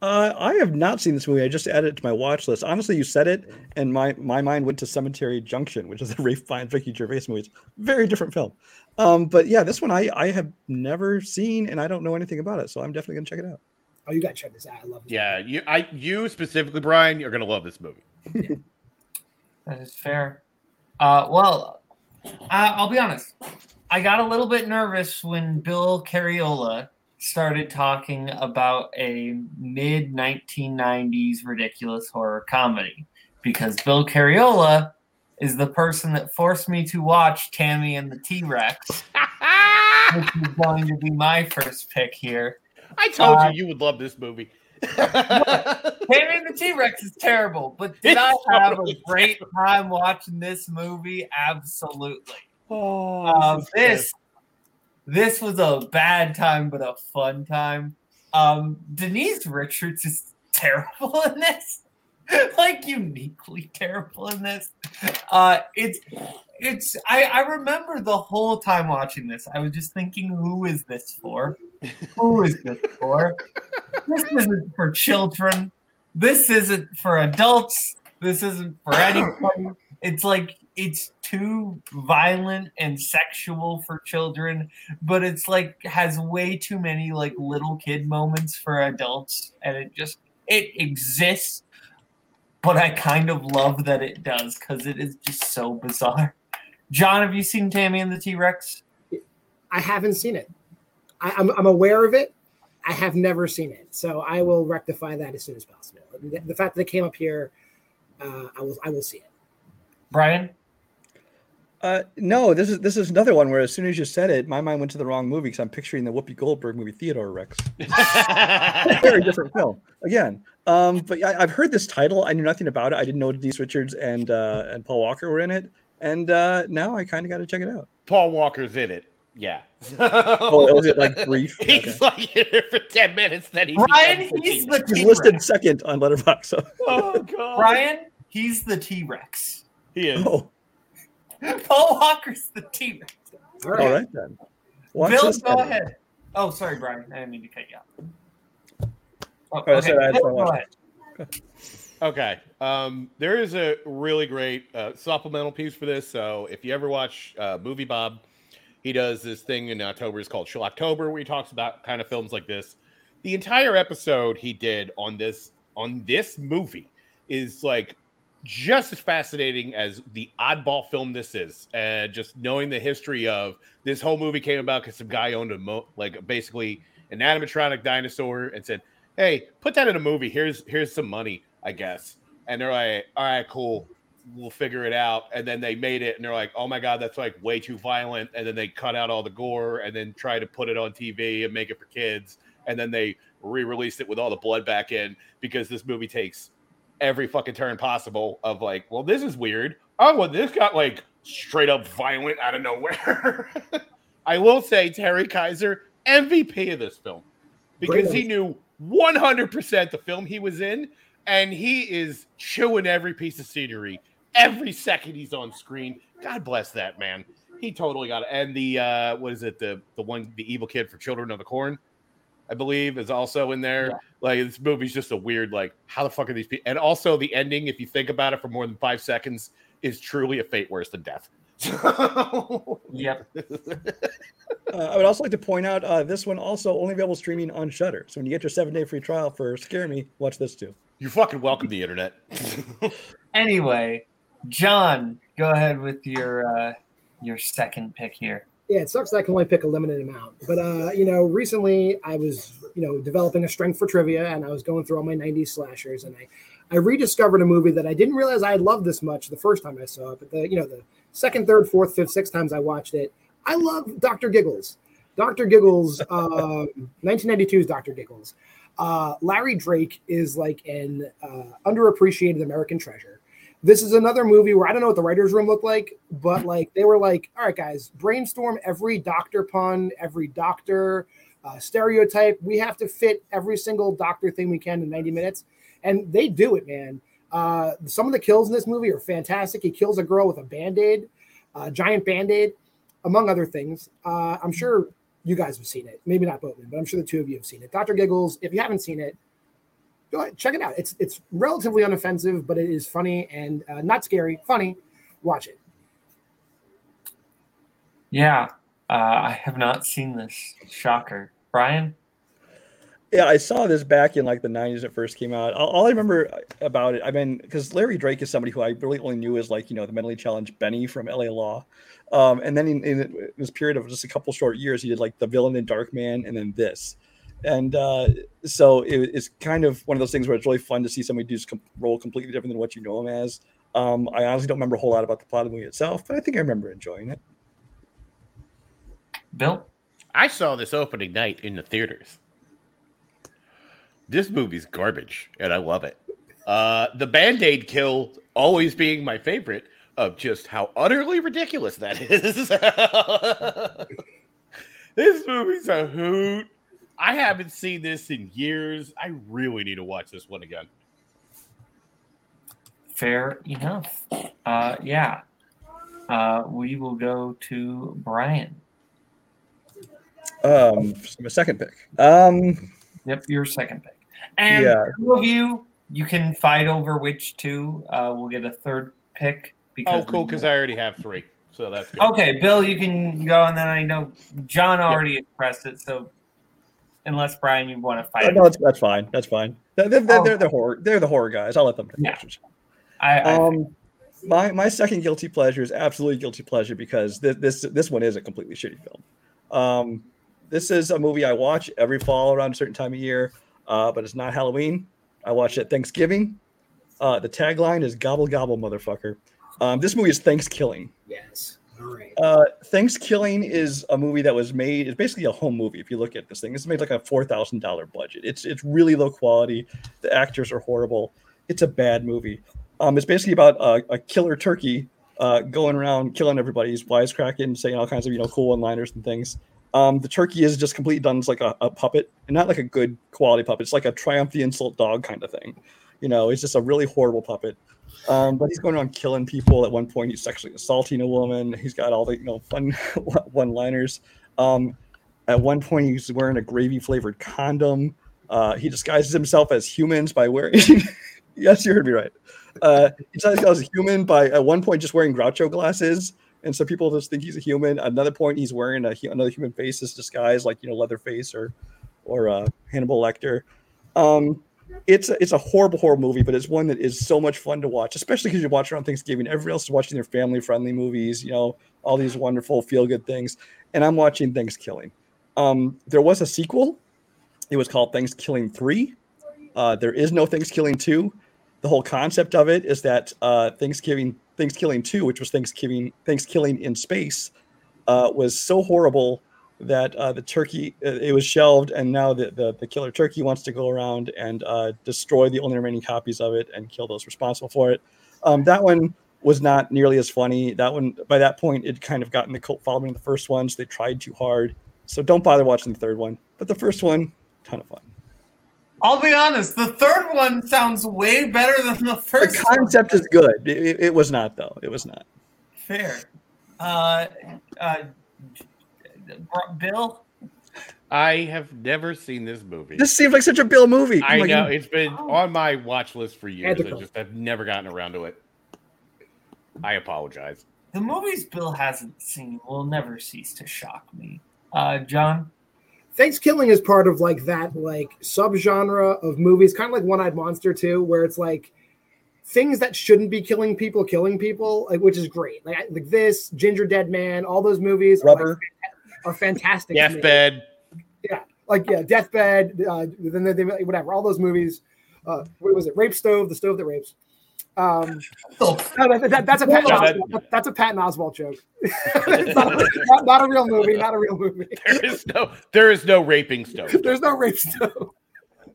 Uh, I have not seen this movie. I just added it to my watch list. Honestly, you said it, and my, my mind went to Cemetery Junction, which is a Ralph Fiennes, Ricky Gervais movie. It's a very different film. Um, but yeah, this one I, I have never seen, and I don't know anything about it, so I'm definitely gonna check it out. Oh, you got to check this out. I love this. Yeah, you, I, you specifically, Brian, you're gonna love this movie. That is fair. Uh, well, I, I'll be honest. I got a little bit nervous when Bill Carriola started talking about a mid 1990s ridiculous horror comedy because Bill Carriola is the person that forced me to watch Tammy and the T Rex, which is going to be my first pick here. I told Uh, you you would love this movie. Tammy and the T Rex is terrible, but did I have a great time watching this movie? Absolutely. Oh, Um, this this was a bad time, but a fun time. Um, Denise Richards is terrible in this, like uniquely terrible in this. Uh, it's it's I, I remember the whole time watching this, I was just thinking, who is this for? Who is this for? This isn't for children. This isn't for adults. This isn't for anybody. It's like it's too violent and sexual for children, but it's like has way too many like little kid moments for adults, and it just it exists. But I kind of love that it does because it is just so bizarre. John, have you seen Tammy and the T Rex? I haven't seen it. I, I'm, I'm aware of it. I have never seen it, so I will rectify that as soon as possible. The, the fact that it came up here, uh, I will I will see it. Brian? Uh, no, this is this is another one where as soon as you said it, my mind went to the wrong movie because I'm picturing the Whoopi Goldberg movie Theodore Rex. Very different film again. Um, but I, I've heard this title. I knew nothing about it. I didn't know Denise Richards and uh, and Paul Walker were in it, and uh, now I kind of got to check it out. Paul Walker's in it. Yeah. Oh, was it like brief? He's like in it for 10 minutes, then he Ryan, he's the He's listed second on Letterboxd. So. Oh, God. Brian, he's the T Rex. He is. Oh, Paul Walker's the T Rex. All right. all right then. Watch Bill, this go then. ahead. Oh, sorry, Brian. I didn't mean to cut you off. Oh, right, sorry, I just Bill, wanna go watch ahead. Okay. Um, there is a really great uh, supplemental piece for this. So if you ever watch uh, Movie Bob, he does this thing in October. It's called Chill October, where he talks about kind of films like this. The entire episode he did on this on this movie is like just as fascinating as the oddball film this is. And just knowing the history of this whole movie came about because some guy owned a mo- like basically an animatronic dinosaur and said, "Hey, put that in a movie. Here's here's some money, I guess." And they're like, "All right, cool. We'll figure it out." And then they made it, and they're like, "Oh my god, that's like way too violent." And then they cut out all the gore, and then try to put it on TV and make it for kids. And then they re-released it with all the blood back in because this movie takes every fucking turn possible of like, well, this is weird. Oh, well, this got like straight up violent out of nowhere. I will say Terry Kiser, MVP of this film, because he knew 100% the film he was in, and he is chewing every piece of scenery every second he's on screen. God bless that man. He totally got it. And the uh what is it? The the one the evil kid for Children of the Corn, I believe, is also in there. Like this movie's just a weird, like, how the fuck are these people? And also the ending, if you think about it for more than five seconds, is truly a fate worse than death. Yep. Uh, I would also like to point out uh, this one also only available streaming on Shudder. So when you get your seven day free trial for Scare Me, watch this too. You're fucking welcome, the internet. Anyway, John, go ahead with your uh, your second pick here. Yeah, it sucks that I can only pick a limited amount. But uh, you know, recently I was, you know, developing a strength for trivia and I was going through all my 90s slashers and I I rediscovered a movie that I didn't realize I loved this much the first time I saw it, but the you know, the second, third, fourth, fifth, sixth times I watched it, I love Dr. Giggles. Dr. Giggles, um, 1992's Dr. Giggles. Uh, Larry Drake is like an uh, underappreciated American treasure. This is another movie where I don't know what the writers' room looked like, but like they were like, all right, guys, brainstorm every doctor pun, every doctor uh, stereotype. We have to fit every single doctor thing we can in 90 minutes. And they do it, man. Uh, some of the kills in this movie are fantastic. He kills a girl with a band aid, a giant band aid, among other things. Uh, I'm sure you guys have seen it. Maybe not Boatman, but I'm sure the two of you have seen it. Dr. Giggles, if you haven't seen it, go ahead, check it out. It's it's relatively unoffensive, but it is funny and uh, not scary. Funny. Watch it. Yeah, uh, I have not seen this. Shocker, Brian. Yeah, I saw this back in like the '90s. It first came out. All, all I remember about it, I mean, because Larry Drake is somebody who I really only knew as like you know the mentally challenged Benny from LA Law, um, and then in, in this period of just a couple short years, he did like the villain in Darkman, and then this, and uh, so it, it's kind of one of those things where it's really fun to see somebody do a role completely different than what you know him as. Um, I honestly don't remember a whole lot about the plot of the movie itself, but I think I remember enjoying it. Bill, I saw this opening night in the theaters. This movie's garbage, and I love it. Uh, the Band Aid kill always being my favorite of just how utterly ridiculous that is. this movie's a hoot. I haven't seen this in years. I really need to watch this one again. Fair enough. Uh, yeah. Uh, we will go to Brian. Um, my second pick. Um, yep, your second pick. And Yeah. two of you, you can fight over which two. Uh, we'll get a third pick. Oh, cool, because I already have three. So that's good. Okay, Bill, you can go, and then I know John already expressed it. So, unless Brian, you want to fight, Uh, no, that's, that's fine. That's fine. They're, they're, Oh. they're the horror. They're the horror guys. I'll let them. Yeah. I, I Um, my my second guilty pleasure is absolutely guilty pleasure because this this this one is a completely shitty film. Um, this is a movie I watch every fall around a certain time of year, uh, but it's not Halloween. I watch it Thanksgiving. Uh, the tagline is "Gobble gobble, motherfucker." Um, this movie is Thanksgiving. Yes. All right. Uh, Thanksgiving is a movie that was made. It's basically a home movie. If you look at this thing, it's made like a four thousand dollar budget. It's it's really low quality. The actors are horrible. It's a bad movie. Um, it's basically about a, a killer turkey uh, going around killing everybody. He's wisecracking, saying all kinds of you know cool one-liners and things. Um, the turkey is just completely done as like a, a puppet, and not like a good quality puppet. It's like a triumph the insult dog kind of thing. You know, it's just a really horrible puppet. Um, but he's going around killing people. At one point, he's sexually assaulting a woman. He's got all the you know fun one-liners. Um, at one point, he's wearing a gravy flavored condom. Uh, he disguises himself as humans by wearing. yes, you heard me right. Uh, he disguises as a human by at one point just wearing Groucho glasses, and so people just think he's a human. Another point, he's wearing a, another human face as disguise, like you know Leatherface or or uh, Hannibal Lecter. Um, it's a, it's a horrible, horror movie, but it's one that is so much fun to watch, especially because you watch it on Thanksgiving. Everyone else is watching their family friendly movies, you know, all these wonderful feel good things, and I'm watching Thanksgiving. Um, there was a sequel. It was called Thanksgiving Three. Uh, there is no Thanksgiving Two. The whole concept of it is that uh, Thanksgiving Thanksgiving Two, which was Thanksgiving Thanksgiving in space, uh, was so horrible that uh, the turkey uh, it was shelved, and now the, the the killer turkey wants to go around and uh, destroy the only remaining copies of it and kill those responsible for it. Um, that one was not nearly as funny. That one by that point it kind of gotten the cult following the first ones. They tried too hard, so don't bother watching the third one. But the first one, ton of fun. I'll be honest. The third one sounds way better than the first. The concept is good. It, it- was not though. It was not. Fair. Uh, uh, Bill. I have never seen this movie. This seems like such a Bill movie. Oh I my know it's been on my watch list for years. I Ethical. just have never gotten around to it. I apologize. The movies Bill hasn't seen will never cease to shock me. Uh, John. Thanksgiving is part of like that like subgenre of movies, kind of like One Eyed Monster too, where it's like things that shouldn't be killing people, killing people, like which is great. Like, like this, Ginger Dead Man, all those movies are, like, Rubber. Are fantastic. Deathbed. Yeah, like yeah, Deathbed, uh, then they, they, whatever, all those movies. Uh, what was it? Rape Stove, the stove that rapes. Um, Oh, no, that, that- that's a Patton No, that- that's a Patton Oswalt joke. Not, not, not a real movie. Not a real movie. There is no there is no raping stove. There's no rape stove.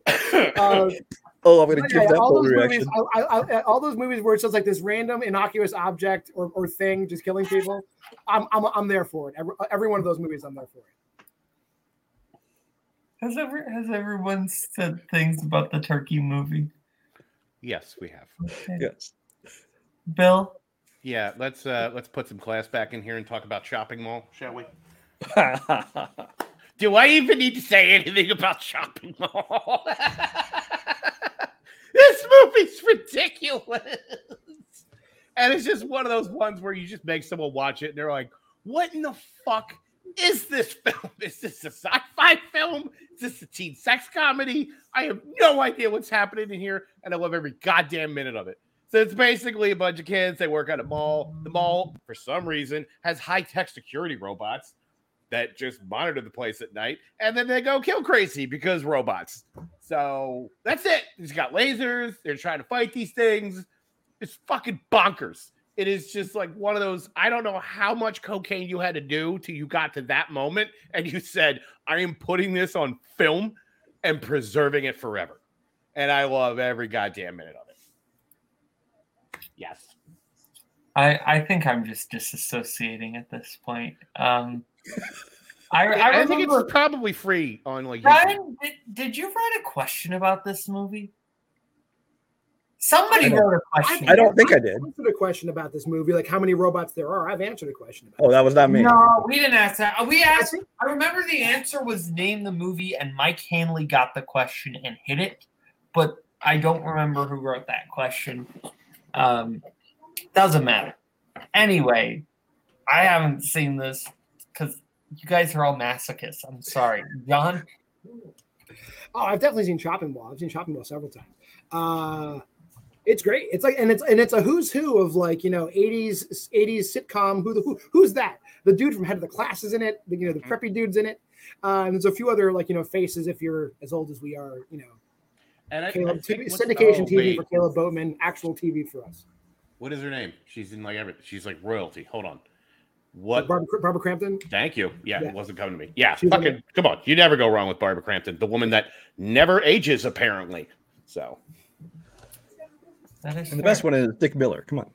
Uh, Oh, I'm gonna but give yeah, that all those reaction. movies, I, I, I, all those movies where it's just like this random innocuous object or, or thing just killing people. I'm, I'm I'm there for it. Every, every one of those movies, I'm there for it. Has ever has everyone said things about the turkey movie? Yes, we have. Okay. Yes. Bill, Yeah, let's uh let's put some class back in here and talk about Chopping Mall, shall we? Do I even need to say anything about Chopping Mall? this movie's ridiculous. And it's just one of those ones where you just make someone watch it and they're like, what in the fuck is this film? Is this a sci-fi film? Is this a teen sex comedy? I have no idea what's happening in here, and I love every goddamn minute of it. So it's basically a bunch of kids. They work at a mall. The mall, for some reason, has high-tech security robots that just monitor the place at night, and then they go kill crazy because robots. So that's it. He's got lasers. They're trying to fight these things. It's fucking bonkers. It is just like one of those. I don't know how much cocaine you had to do till you got to that moment, and you said, "I am putting this on film and preserving it forever." And I love every goddamn minute of it. Yes. I I think I'm just disassociating at this point. Um, I I, I, think remember it's probably free on like. Brian. Did, did you write a question about this movie? Somebody wrote a question. I don't think I did. I've answered a question about this movie, like how many robots there are. I've answered a question about. Oh, that was not me. No, we didn't ask that. We asked. I remember the answer was name the movie, and Mike Hanley got the question and hit it, but I don't remember who wrote that question. Um, doesn't matter. Anyway, I haven't seen this because you guys are all masochists. I'm sorry, John. Oh, I've definitely seen Chopping Mall. I've seen Chopping Mall several times. Uh, it's great. It's like, and it's and it's a who's who of like you know '80s '80s sitcom. Who the who, who's that? The dude from Head of the Class is in it. The, you know the preppy dude's in it. Uh, and there's a few other like you know faces if you're as old as we are. You know, And I, I Caleb think TV, syndication oh, TV wait. for Caleb Boatman, actual TV for us. What is her name? She's in like everything. She's like royalty. Hold on. What? Barbara, Barbara Crampton. Thank you. Yeah, Yeah. it wasn't coming to me. Yeah, She's in fucking come on. You never go wrong with Barbara Crampton, the woman that never ages, apparently. So That is And the best one is Dick Miller. Come on.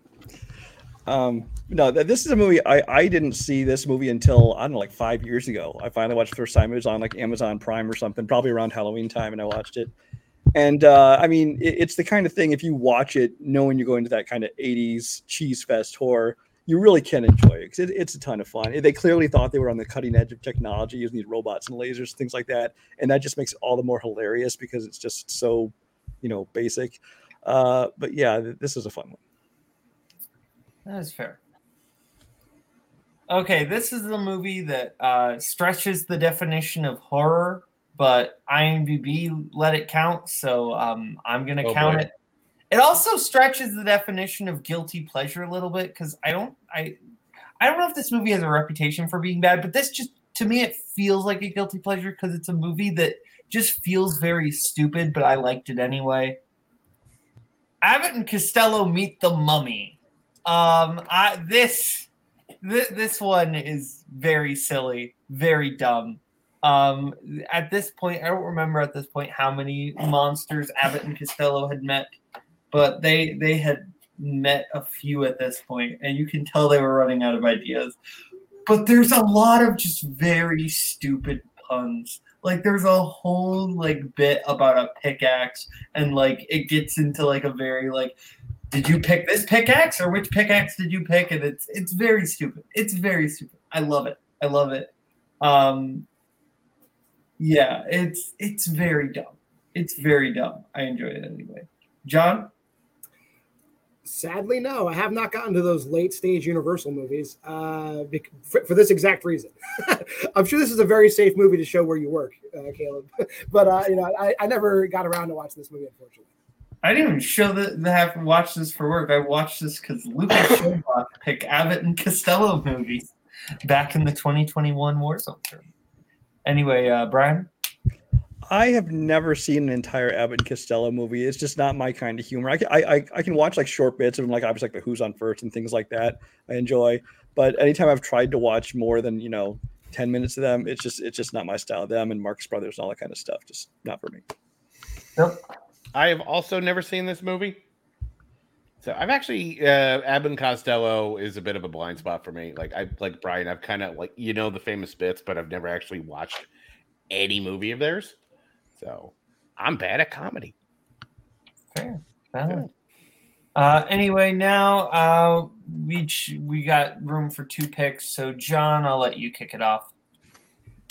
Um, no, this is a movie I, I didn't see this movie until I don't know, like five years ago. I finally watched the first time. It was on like Amazon Prime or something, probably around Halloween time, and I watched it. And uh, I mean, it, it's the kind of thing if you watch it knowing you're going to that kind of '80s cheese fest horror, you really can enjoy it because it, it's a ton of fun. They clearly thought they were on the cutting edge of technology using these robots and lasers, things like that, and that just makes it all the more hilarious because it's just so, you know, basic. Uh, but yeah, th- this is a fun one. That is fair. Okay, this is the movie that uh, stretches the definition of horror, but IMDb let it count, so um, I'm going to Oh, count boy. it. It also stretches the definition of guilty pleasure a little bit because I don't, I, I don't know if this movie has a reputation for being bad, but this just to me it feels like a guilty pleasure because it's a movie that just feels very stupid, but I liked it anyway. Abbott and Costello meet the mummy. Um, I this this, this one is very silly, very dumb. Um, at this point, I don't remember at this point how many monsters Abbott and Costello had met, but they they had met a few at this point, and you can tell they were running out of ideas. But there's a lot of just very stupid puns. Like there's a whole like bit about a pickaxe, and like it gets into like a very like did you pick this pickaxe or which pickaxe did you pick? And it's it's very stupid. It's very stupid. I love it. I love it. Um yeah it's it's very dumb. It's very dumb. I enjoy it anyway. John Sadly, no. I have not gotten to those late stage Universal movies uh, for, for this exact reason. I'm sure this is a very safe movie to show where you work, uh, Caleb. but uh, you know, I, I never got around to watching this movie, unfortunately. i didn't even show that I have watched this for work i watched this because lucas Schobach picked abbott and costello movies back in the 2021 warzone term anyway uh brian I have never seen an entire Abbott and Costello movie. It's just not my kind of humor. I can, I, I, I can watch like short bits of them, like obviously like the Who's on First and things like that. I enjoy, but anytime I've tried to watch more than you know ten minutes of them, it's just it's just not my style. Them and Marx Brothers and all that kind of stuff, just not for me. Nope. I have also never seen this movie. So I've actually uh Abbott and Costello is a bit of a blind spot for me. Like I like Brian, I've kind of like you know the famous bits, but I've never actually watched any movie of theirs. So I'm bad at comedy. Fair. Valid. Uh, anyway, now uh, we ch- we got room for two picks. So John, I'll let you kick it off.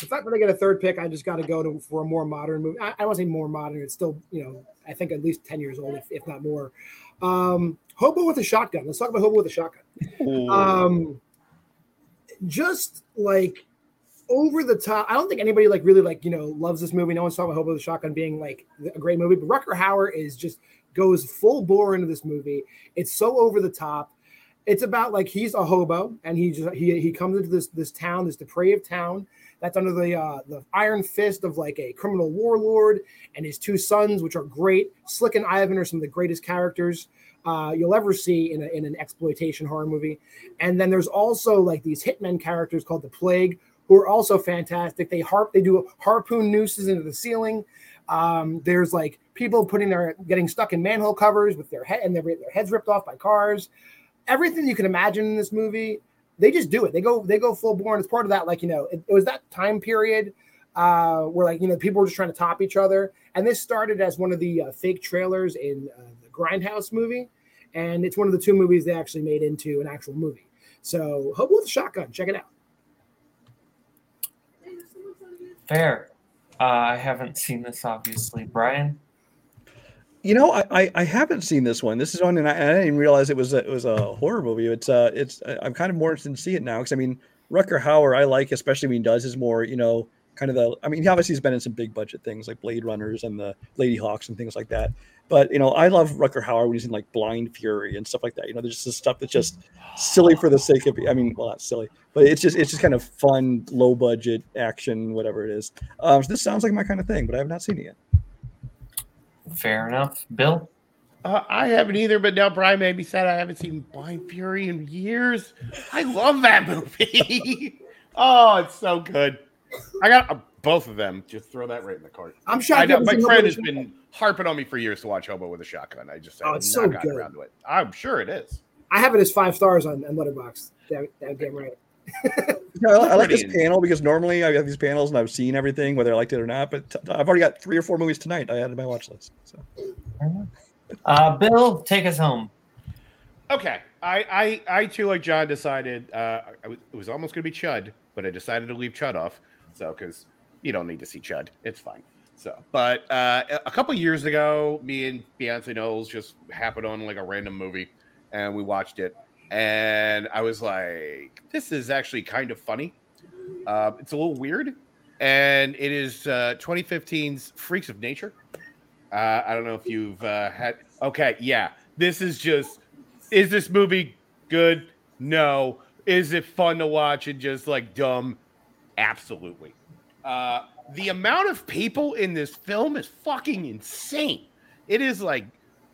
If I'm going to get a third pick, I just got to go to for a more modern movie. I, I don't want to say more modern; it's still, you know, I think at least ten years old, if, if not more. Um, Hobo with a shotgun. Let's talk about Hobo with a shotgun. Um, just like over the top. I don't think anybody like really like you know loves this movie. No one's talking about Hobo a shotgun being like a great movie, but Rutger Hauer is just goes full bore into this movie. It's so over the top. It's about like he's a hobo and he just he he comes into this this town, this depraved town that's under the uh, the iron fist of like a criminal warlord and his two sons, which are great. Slick and Ivan are some of the greatest characters uh, you'll ever see in, a, in an exploitation horror movie. And then there's also like these hitmen characters called the Plague, who are also fantastic. They harp, they do harpoon nooses into the ceiling. Um, there's like people putting their getting stuck in manhole covers with their head and their, their heads ripped off by cars. Everything you can imagine in this movie, they just do it. They go they go full bore. And it's part of that, like you know, it, it was that time period uh, where like you know people were just trying to top each other. And this started as one of the uh, fake trailers in uh, the Grindhouse movie, and it's one of the two movies they actually made into an actual movie. So Hobo with a Shotgun, check it out. Fair. Uh, I haven't seen this, obviously. Brian. You know, I, I, I haven't seen this one. This is one, and I, I didn't realize it was a, it was a horror movie. It's uh, it's I'm kind of more interested to see it now because I mean, Rutger Hauer I like, especially when he does his more you know kind of the. I mean, he obviously has been in some big budget things like Blade Runners and the Ladyhawkes and things like that. But you know, I love Rutger Hauer when he's in like Blind Fury and stuff like that. You know, there's just this stuff that's just silly for the sake of. I mean, well, not silly, but it's just it's just kind of fun, low budget action, whatever it is. Um, so this sounds like my kind of thing, but I have not seen it yet. Fair enough. Bill. Uh, I haven't either, but now Brian made me sad. I haven't seen Blind Fury in years. I love that movie. oh, it's so good. I got uh, both of them. Just throw that right in the cart. I'm shocked. I know my friend has been harping on me for years to watch Hobo with a Shotgun. I just Oh, have it's not so gotten good. around to it. I'm sure it is. I have it as five stars on, on Letterboxd. That, that damn right. I, I like this panel because normally I have these panels and I've seen everything, whether I liked it or not. But t- I've already got three or four movies tonight. I added to my watch list. So Uh, Bill, take us home. Okay, I I I too like John decided uh, I it was almost going to be Chud, but I decided to leave Chud off. So because you don't need to see Chud, it's fine. So, but uh, a- couple years ago, me and Beyonce Knowles just happened on like a random movie, and we watched it, and I was like, "This is actually kind of funny. Uh, it's a little weird, and it is uh, 2015's Freaks of Nature. Uh, I don't know if you've uh, had. Okay, yeah, this is just. Is this movie good? No. Is it fun to watch and just like dumb? Absolutely. Uh, the amount of people in this film is fucking insane. It is like,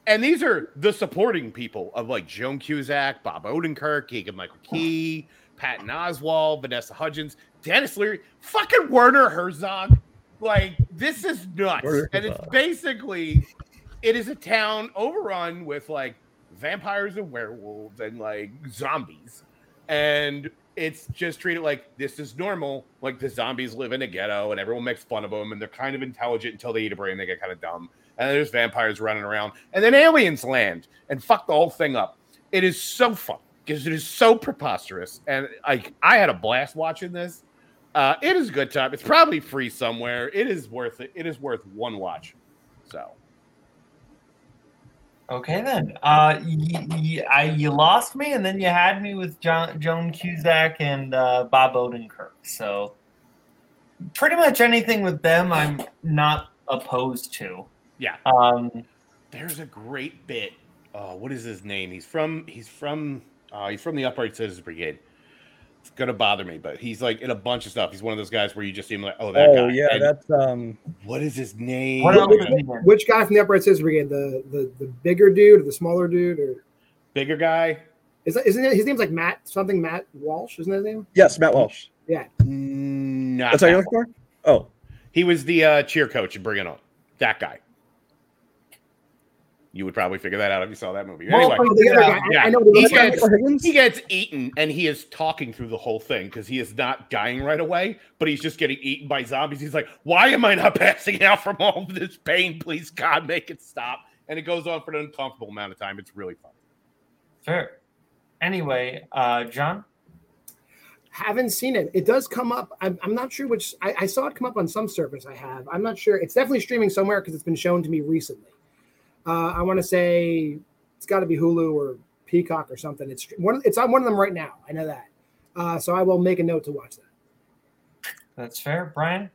and these are the supporting people of like Joan Cusack, Bob Odenkirk, Keegan Michael Key, Patton Oswalt, Vanessa Hudgens, Denis Leary, fucking Werner Herzog. Like this is nuts, Werner and it's basically it is a town overrun with like vampires and werewolves and like zombies and it's just treated like this is normal like the zombies live in a ghetto and everyone makes fun of them and they're kind of intelligent until they eat a brain they get kind of dumb. And there's vampires running around and then aliens land and fuck the whole thing up. It is so fun because it is so preposterous and like i had a blast watching this. Uh it is a good time. It's probably free somewhere. It is worth it. It is worth one watch. So Okay then. Uh, y- y- I, you lost me, and then you had me with John, Joan Cusack and uh, Bob Odenkirk. So pretty much anything with them, I'm not opposed to. yeah Um, There's a great bit. Oh, what is his name? He's from he's from uh, he's from the Upright Citizens Brigade. It's gonna bother me, but he's like in a bunch of stuff. He's one of those guys where you just see him like, oh, that oh guy. yeah, And that's um. what is his name? What Which, is he in? which guy from the Upright Citizens Brigade? The, the the bigger dude or the smaller dude? Or Bigger guy? is that, isn't it, his name's like Matt something? Matt Walsh, isn't that his name? Yes, Matt Walsh. Yeah. Not That's how you're looking for? Oh, He was the uh, cheer coach in Bring It On. That guy. You would probably figure that out if you saw that movie. Well, Anyway, Oh, the other guy. I- Yeah. I know He gets, he gets eaten and he is talking through the whole thing because he is not dying right away, but he's just getting eaten by zombies. He's like, Why am I not passing out from all of this pain? Please, God, make it stop. And it goes on for an uncomfortable amount of time. It's really fun. Fair. Anyway, uh, John. Haven't seen it. It does come up. I'm, I'm not sure which. I, I saw it come up on some service. I have. I'm not sure. It's definitely streaming somewhere because it's been shown to me recently. Uh, I want to say it's got to be Hulu or Peacock or something. It's one. It's on one of them right now. I know that. Uh, so I will make a note to watch that. That's fair, Brian.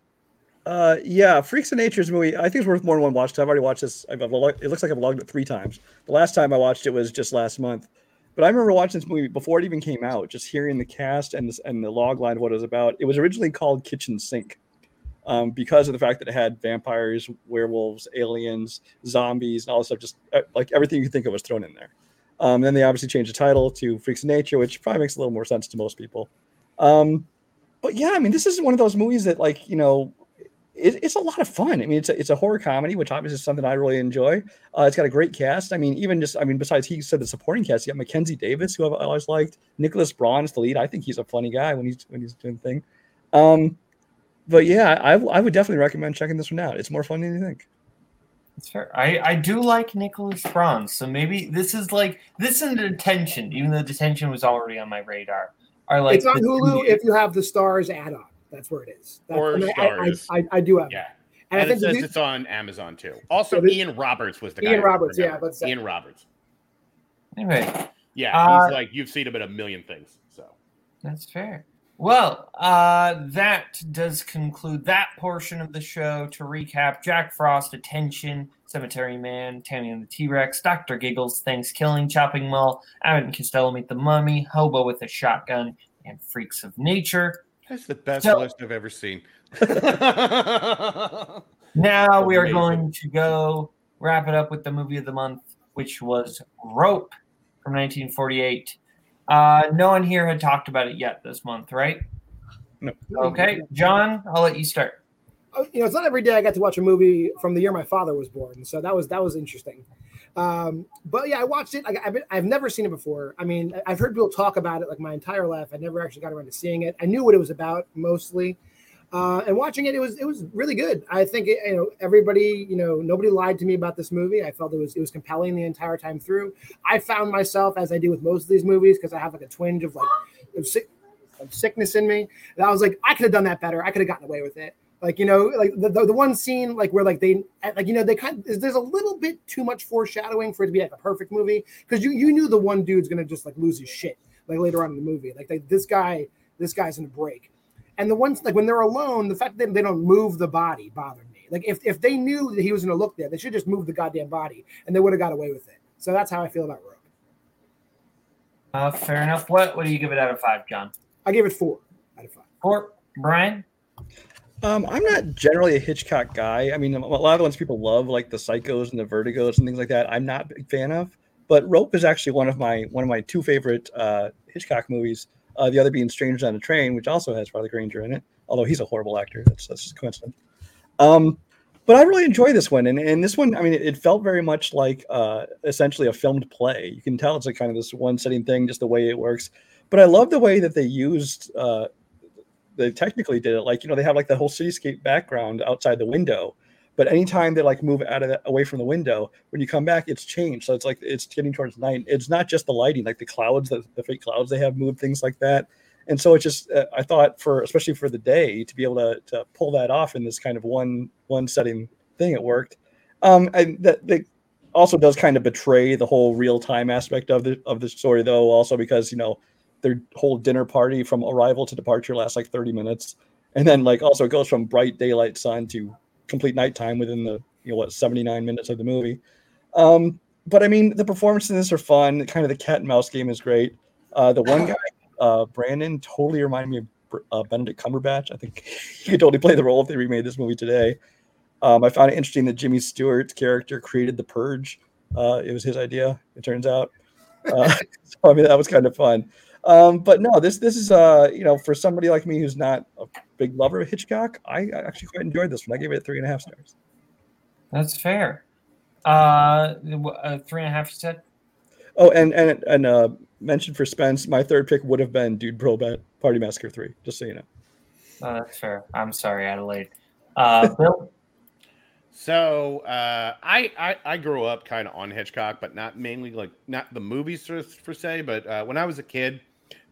Uh, yeah, Freaks of Nature's movie. I think it's worth more than one watch. I've already watched this. I've, I've, it looks like I've logged it three times. The last time I watched it was just last month. But I remember watching this movie before it even came out. Just hearing the cast and this, and the log line of what it was about. It was originally called Kitchen Sink, um, because of the fact that it had vampires, werewolves, aliens, zombies, and all this stuff. Just uh, like everything you could think of was thrown in there. Um, then they obviously changed the title to Freaks of Nature, which probably makes a little more sense to most people. Um, but yeah, I mean, this is one of those movies that, like, you know, it, it's a lot of fun. I mean, it's a, it's a horror comedy, which obviously is something I really enjoy. Uh, it's got a great cast. I mean, even just, I mean, besides he said the supporting cast, you got Mackenzie Davis, who I've always liked. Nicholas Braun is the lead. I think he's a funny guy when he's when he's doing the thing. Um, but yeah, I, I would definitely recommend checking this one out. It's more fun than you think. That's fair. I, I do like Nicholas Braun, so maybe this is like this and detention, even though detention was already on my radar. Are like it's on Hulu two- if you have the Stars add-on. That's where it is. That, Or I- I, Stars. I, I, I do have. Yeah. that. And, And, I it think says it's on Amazon too. Also, Yeah, this- Ian Roberts was the guy. Ian Roberts, yeah, remember. but say- Ian Roberts. Anyway, Yeah, Uh, he's like you've seen him in a million things. So That's fair. Well, uh, that does conclude that portion of the show. To recap, Jack Frost, Detention, Cemetery Man, Tammy and the T Rex, Dr. Giggles, Thanksgiving, Chopping Mall, Abbott and Costello Meet the Mummy, Hobo with a Shotgun, and Freaks of Nature. that's the best So- list I've ever seen. Now we are Amazing. going to go wrap it up with the movie of the month, which was Rope from 1948. Uh, no one here had talked about it yet this month, right? No. Okay, John, I'll let you start. oh, you know, it's not every day I got to watch a movie from the year my father was born, so that was that was interesting. Um, but yeah, I watched it. I, I've, been, I've never seen it before. I mean, I- I've heard people talk about it like my entire life. I never actually got around to seeing it. I knew what it was about mostly, uh, and watching it, it was it was really good. I think it, you know everybody, you know, nobody lied to me about this movie. I felt it was it was compelling the entire time through. I found myself as I do with most of these movies because I have like a twinge of like of, sick, of sickness in me. And I was like, I could have done that better. I could have gotten away with it. Like you know, like the, the, the one scene like where like they like you know they kind of, there's a little bit too much foreshadowing for it to be like a perfect movie because you you knew the one dude's gonna just like lose his shit like later on in the movie like they, this guy this guy's gonna break and the ones like when they're alone the fact that they don't move the body bothered me like if, if they knew that he was gonna look there they should just move the goddamn body and they would have got away with it so that's how I feel about Rope Uh, fair enough. What what do you give it out of five, John? I give it four out of five Four. Brian. Um, I'm not generally a Hitchcock guy. I mean, a lot of the ones people love, like the Psychos and the Vertigos and things like that, I'm not a big fan of. But Rope is actually one of my one of my two favorite uh, Hitchcock movies. Uh, the other being Strangers on a Train, which also has Farley Granger in it, although he's a horrible actor. That's that's just a coincidence. Um, but I really enjoy this one, and, and this one, I mean, it, it felt very much like uh, essentially a filmed play. You can tell it's like kind of this one setting thing, just the way it works. But I love the way that they used uh, they technically did it like you know they have like the whole cityscape background outside the window but anytime they like move out of that away from the window when you come back it's changed. So it's like it's getting towards night. It's not just the lighting like the clouds the, the fake clouds they have moved things like that. And so it just uh, i thought for especially for the day to be able to, to pull that off in this kind of one one setting thing it worked. Um and that that also does kind of betray the whole real time aspect of the of the story though also because you know their whole dinner party from arrival to departure lasts like 30 minutes. And then like also it goes from bright daylight sun to complete nighttime within the you know what 79 minutes of the movie. Um but i mean the performances in this are fun. Kind of the cat and mouse game is great. Uh the one guy uh brandon totally reminded me of uh, benedict cumberbatch. I think he could totally play the role if they remade this movie today. Um i found it interesting that jimmy stewart's character created the purge. Uh it was his idea it turns out. Uh, so i mean that was kind of fun um, but no, this this is uh you know for somebody like me who's not a big lover of Hitchcock, I I actually quite enjoyed this one. I gave it three and a half stars. That's fair. Uh, uh, three and a half. You said. Oh, and and and uh, mention for Spence, my third pick would have been Dude Bro Bet Party Massacre Three. Just so you know. Oh, that's fair. I'm sorry, Adelaide. Uh, Bill. So uh, I, I I grew up kind of on Hitchcock, but not mainly like not the movies for, per se. But uh, when I was a kid,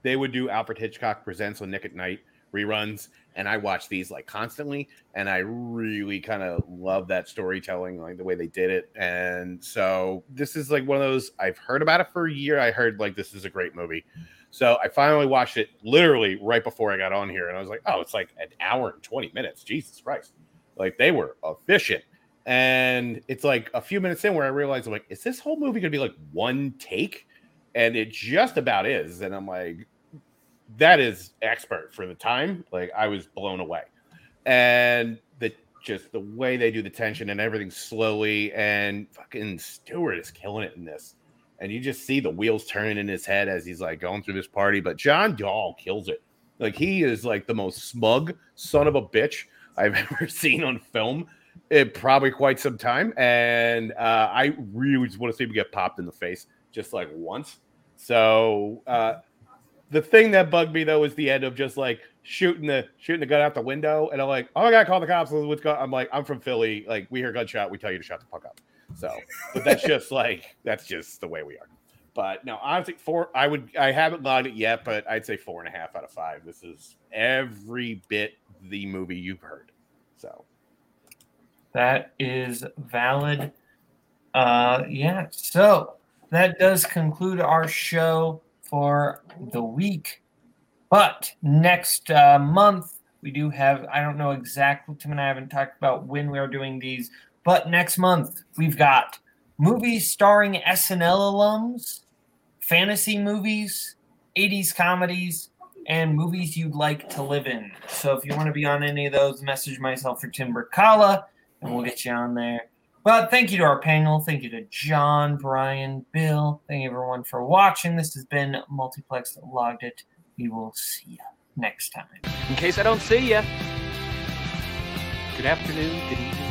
they would do Alfred Hitchcock Presents on Nick at Night reruns, and I watched these like constantly, and I really kind of love that storytelling, like the way they did it. And so this is like one of those I've heard about it for a year. I heard like this is a great movie. So I finally watched it literally right before I got on here, and I was like, oh, it's like an hour and 20 minutes. Jesus Christ. Like they were efficient. And it's like a few minutes in where I realized, I'm like, is this whole movie gonna be like one take? And it just about is. And I'm like, that is expert for the time. Like I was blown away. And the just the way they do the tension and everything slowly, and fucking Stewart is killing it in this. And you just see the wheels turning in his head as he's like going through this party. But John Dall kills it. Like he is like the most smug son of a bitch I've ever seen on film in probably quite some time. And uh, I really just want to see him get popped in the face just like once. So uh, the thing that bugged me though is the end of just like shooting the shooting the gun out the window, and I'm like, oh, I gotta call the cops. What's going? I'm like, I'm from Philly. Like we hear gunshot, we tell you to shut the fuck up. So, but that's just like that's just the way we are. But no, honestly, four. I would. I haven't logged it yet, but I'd say four and a half out of five. This is every bit the movie you've heard. So That is valid. Uh, yeah. So that does conclude our show for the week. But next uh, month, we do have, I don't know exactly, Tim and I haven't talked about when we are doing these, but next month, we've got movies starring SNL alums, fantasy movies, 80s comedies, and movies you'd like to live in. So if you want to be on any of those, message myself or Tim Berkala, and we'll get you on there. But thank you to our panel. Thank you to John, Brian, Bill. Thank you everyone for watching. This has been Multiplex Logged It. We will see you next time. In case I don't see you. Good afternoon, good evening,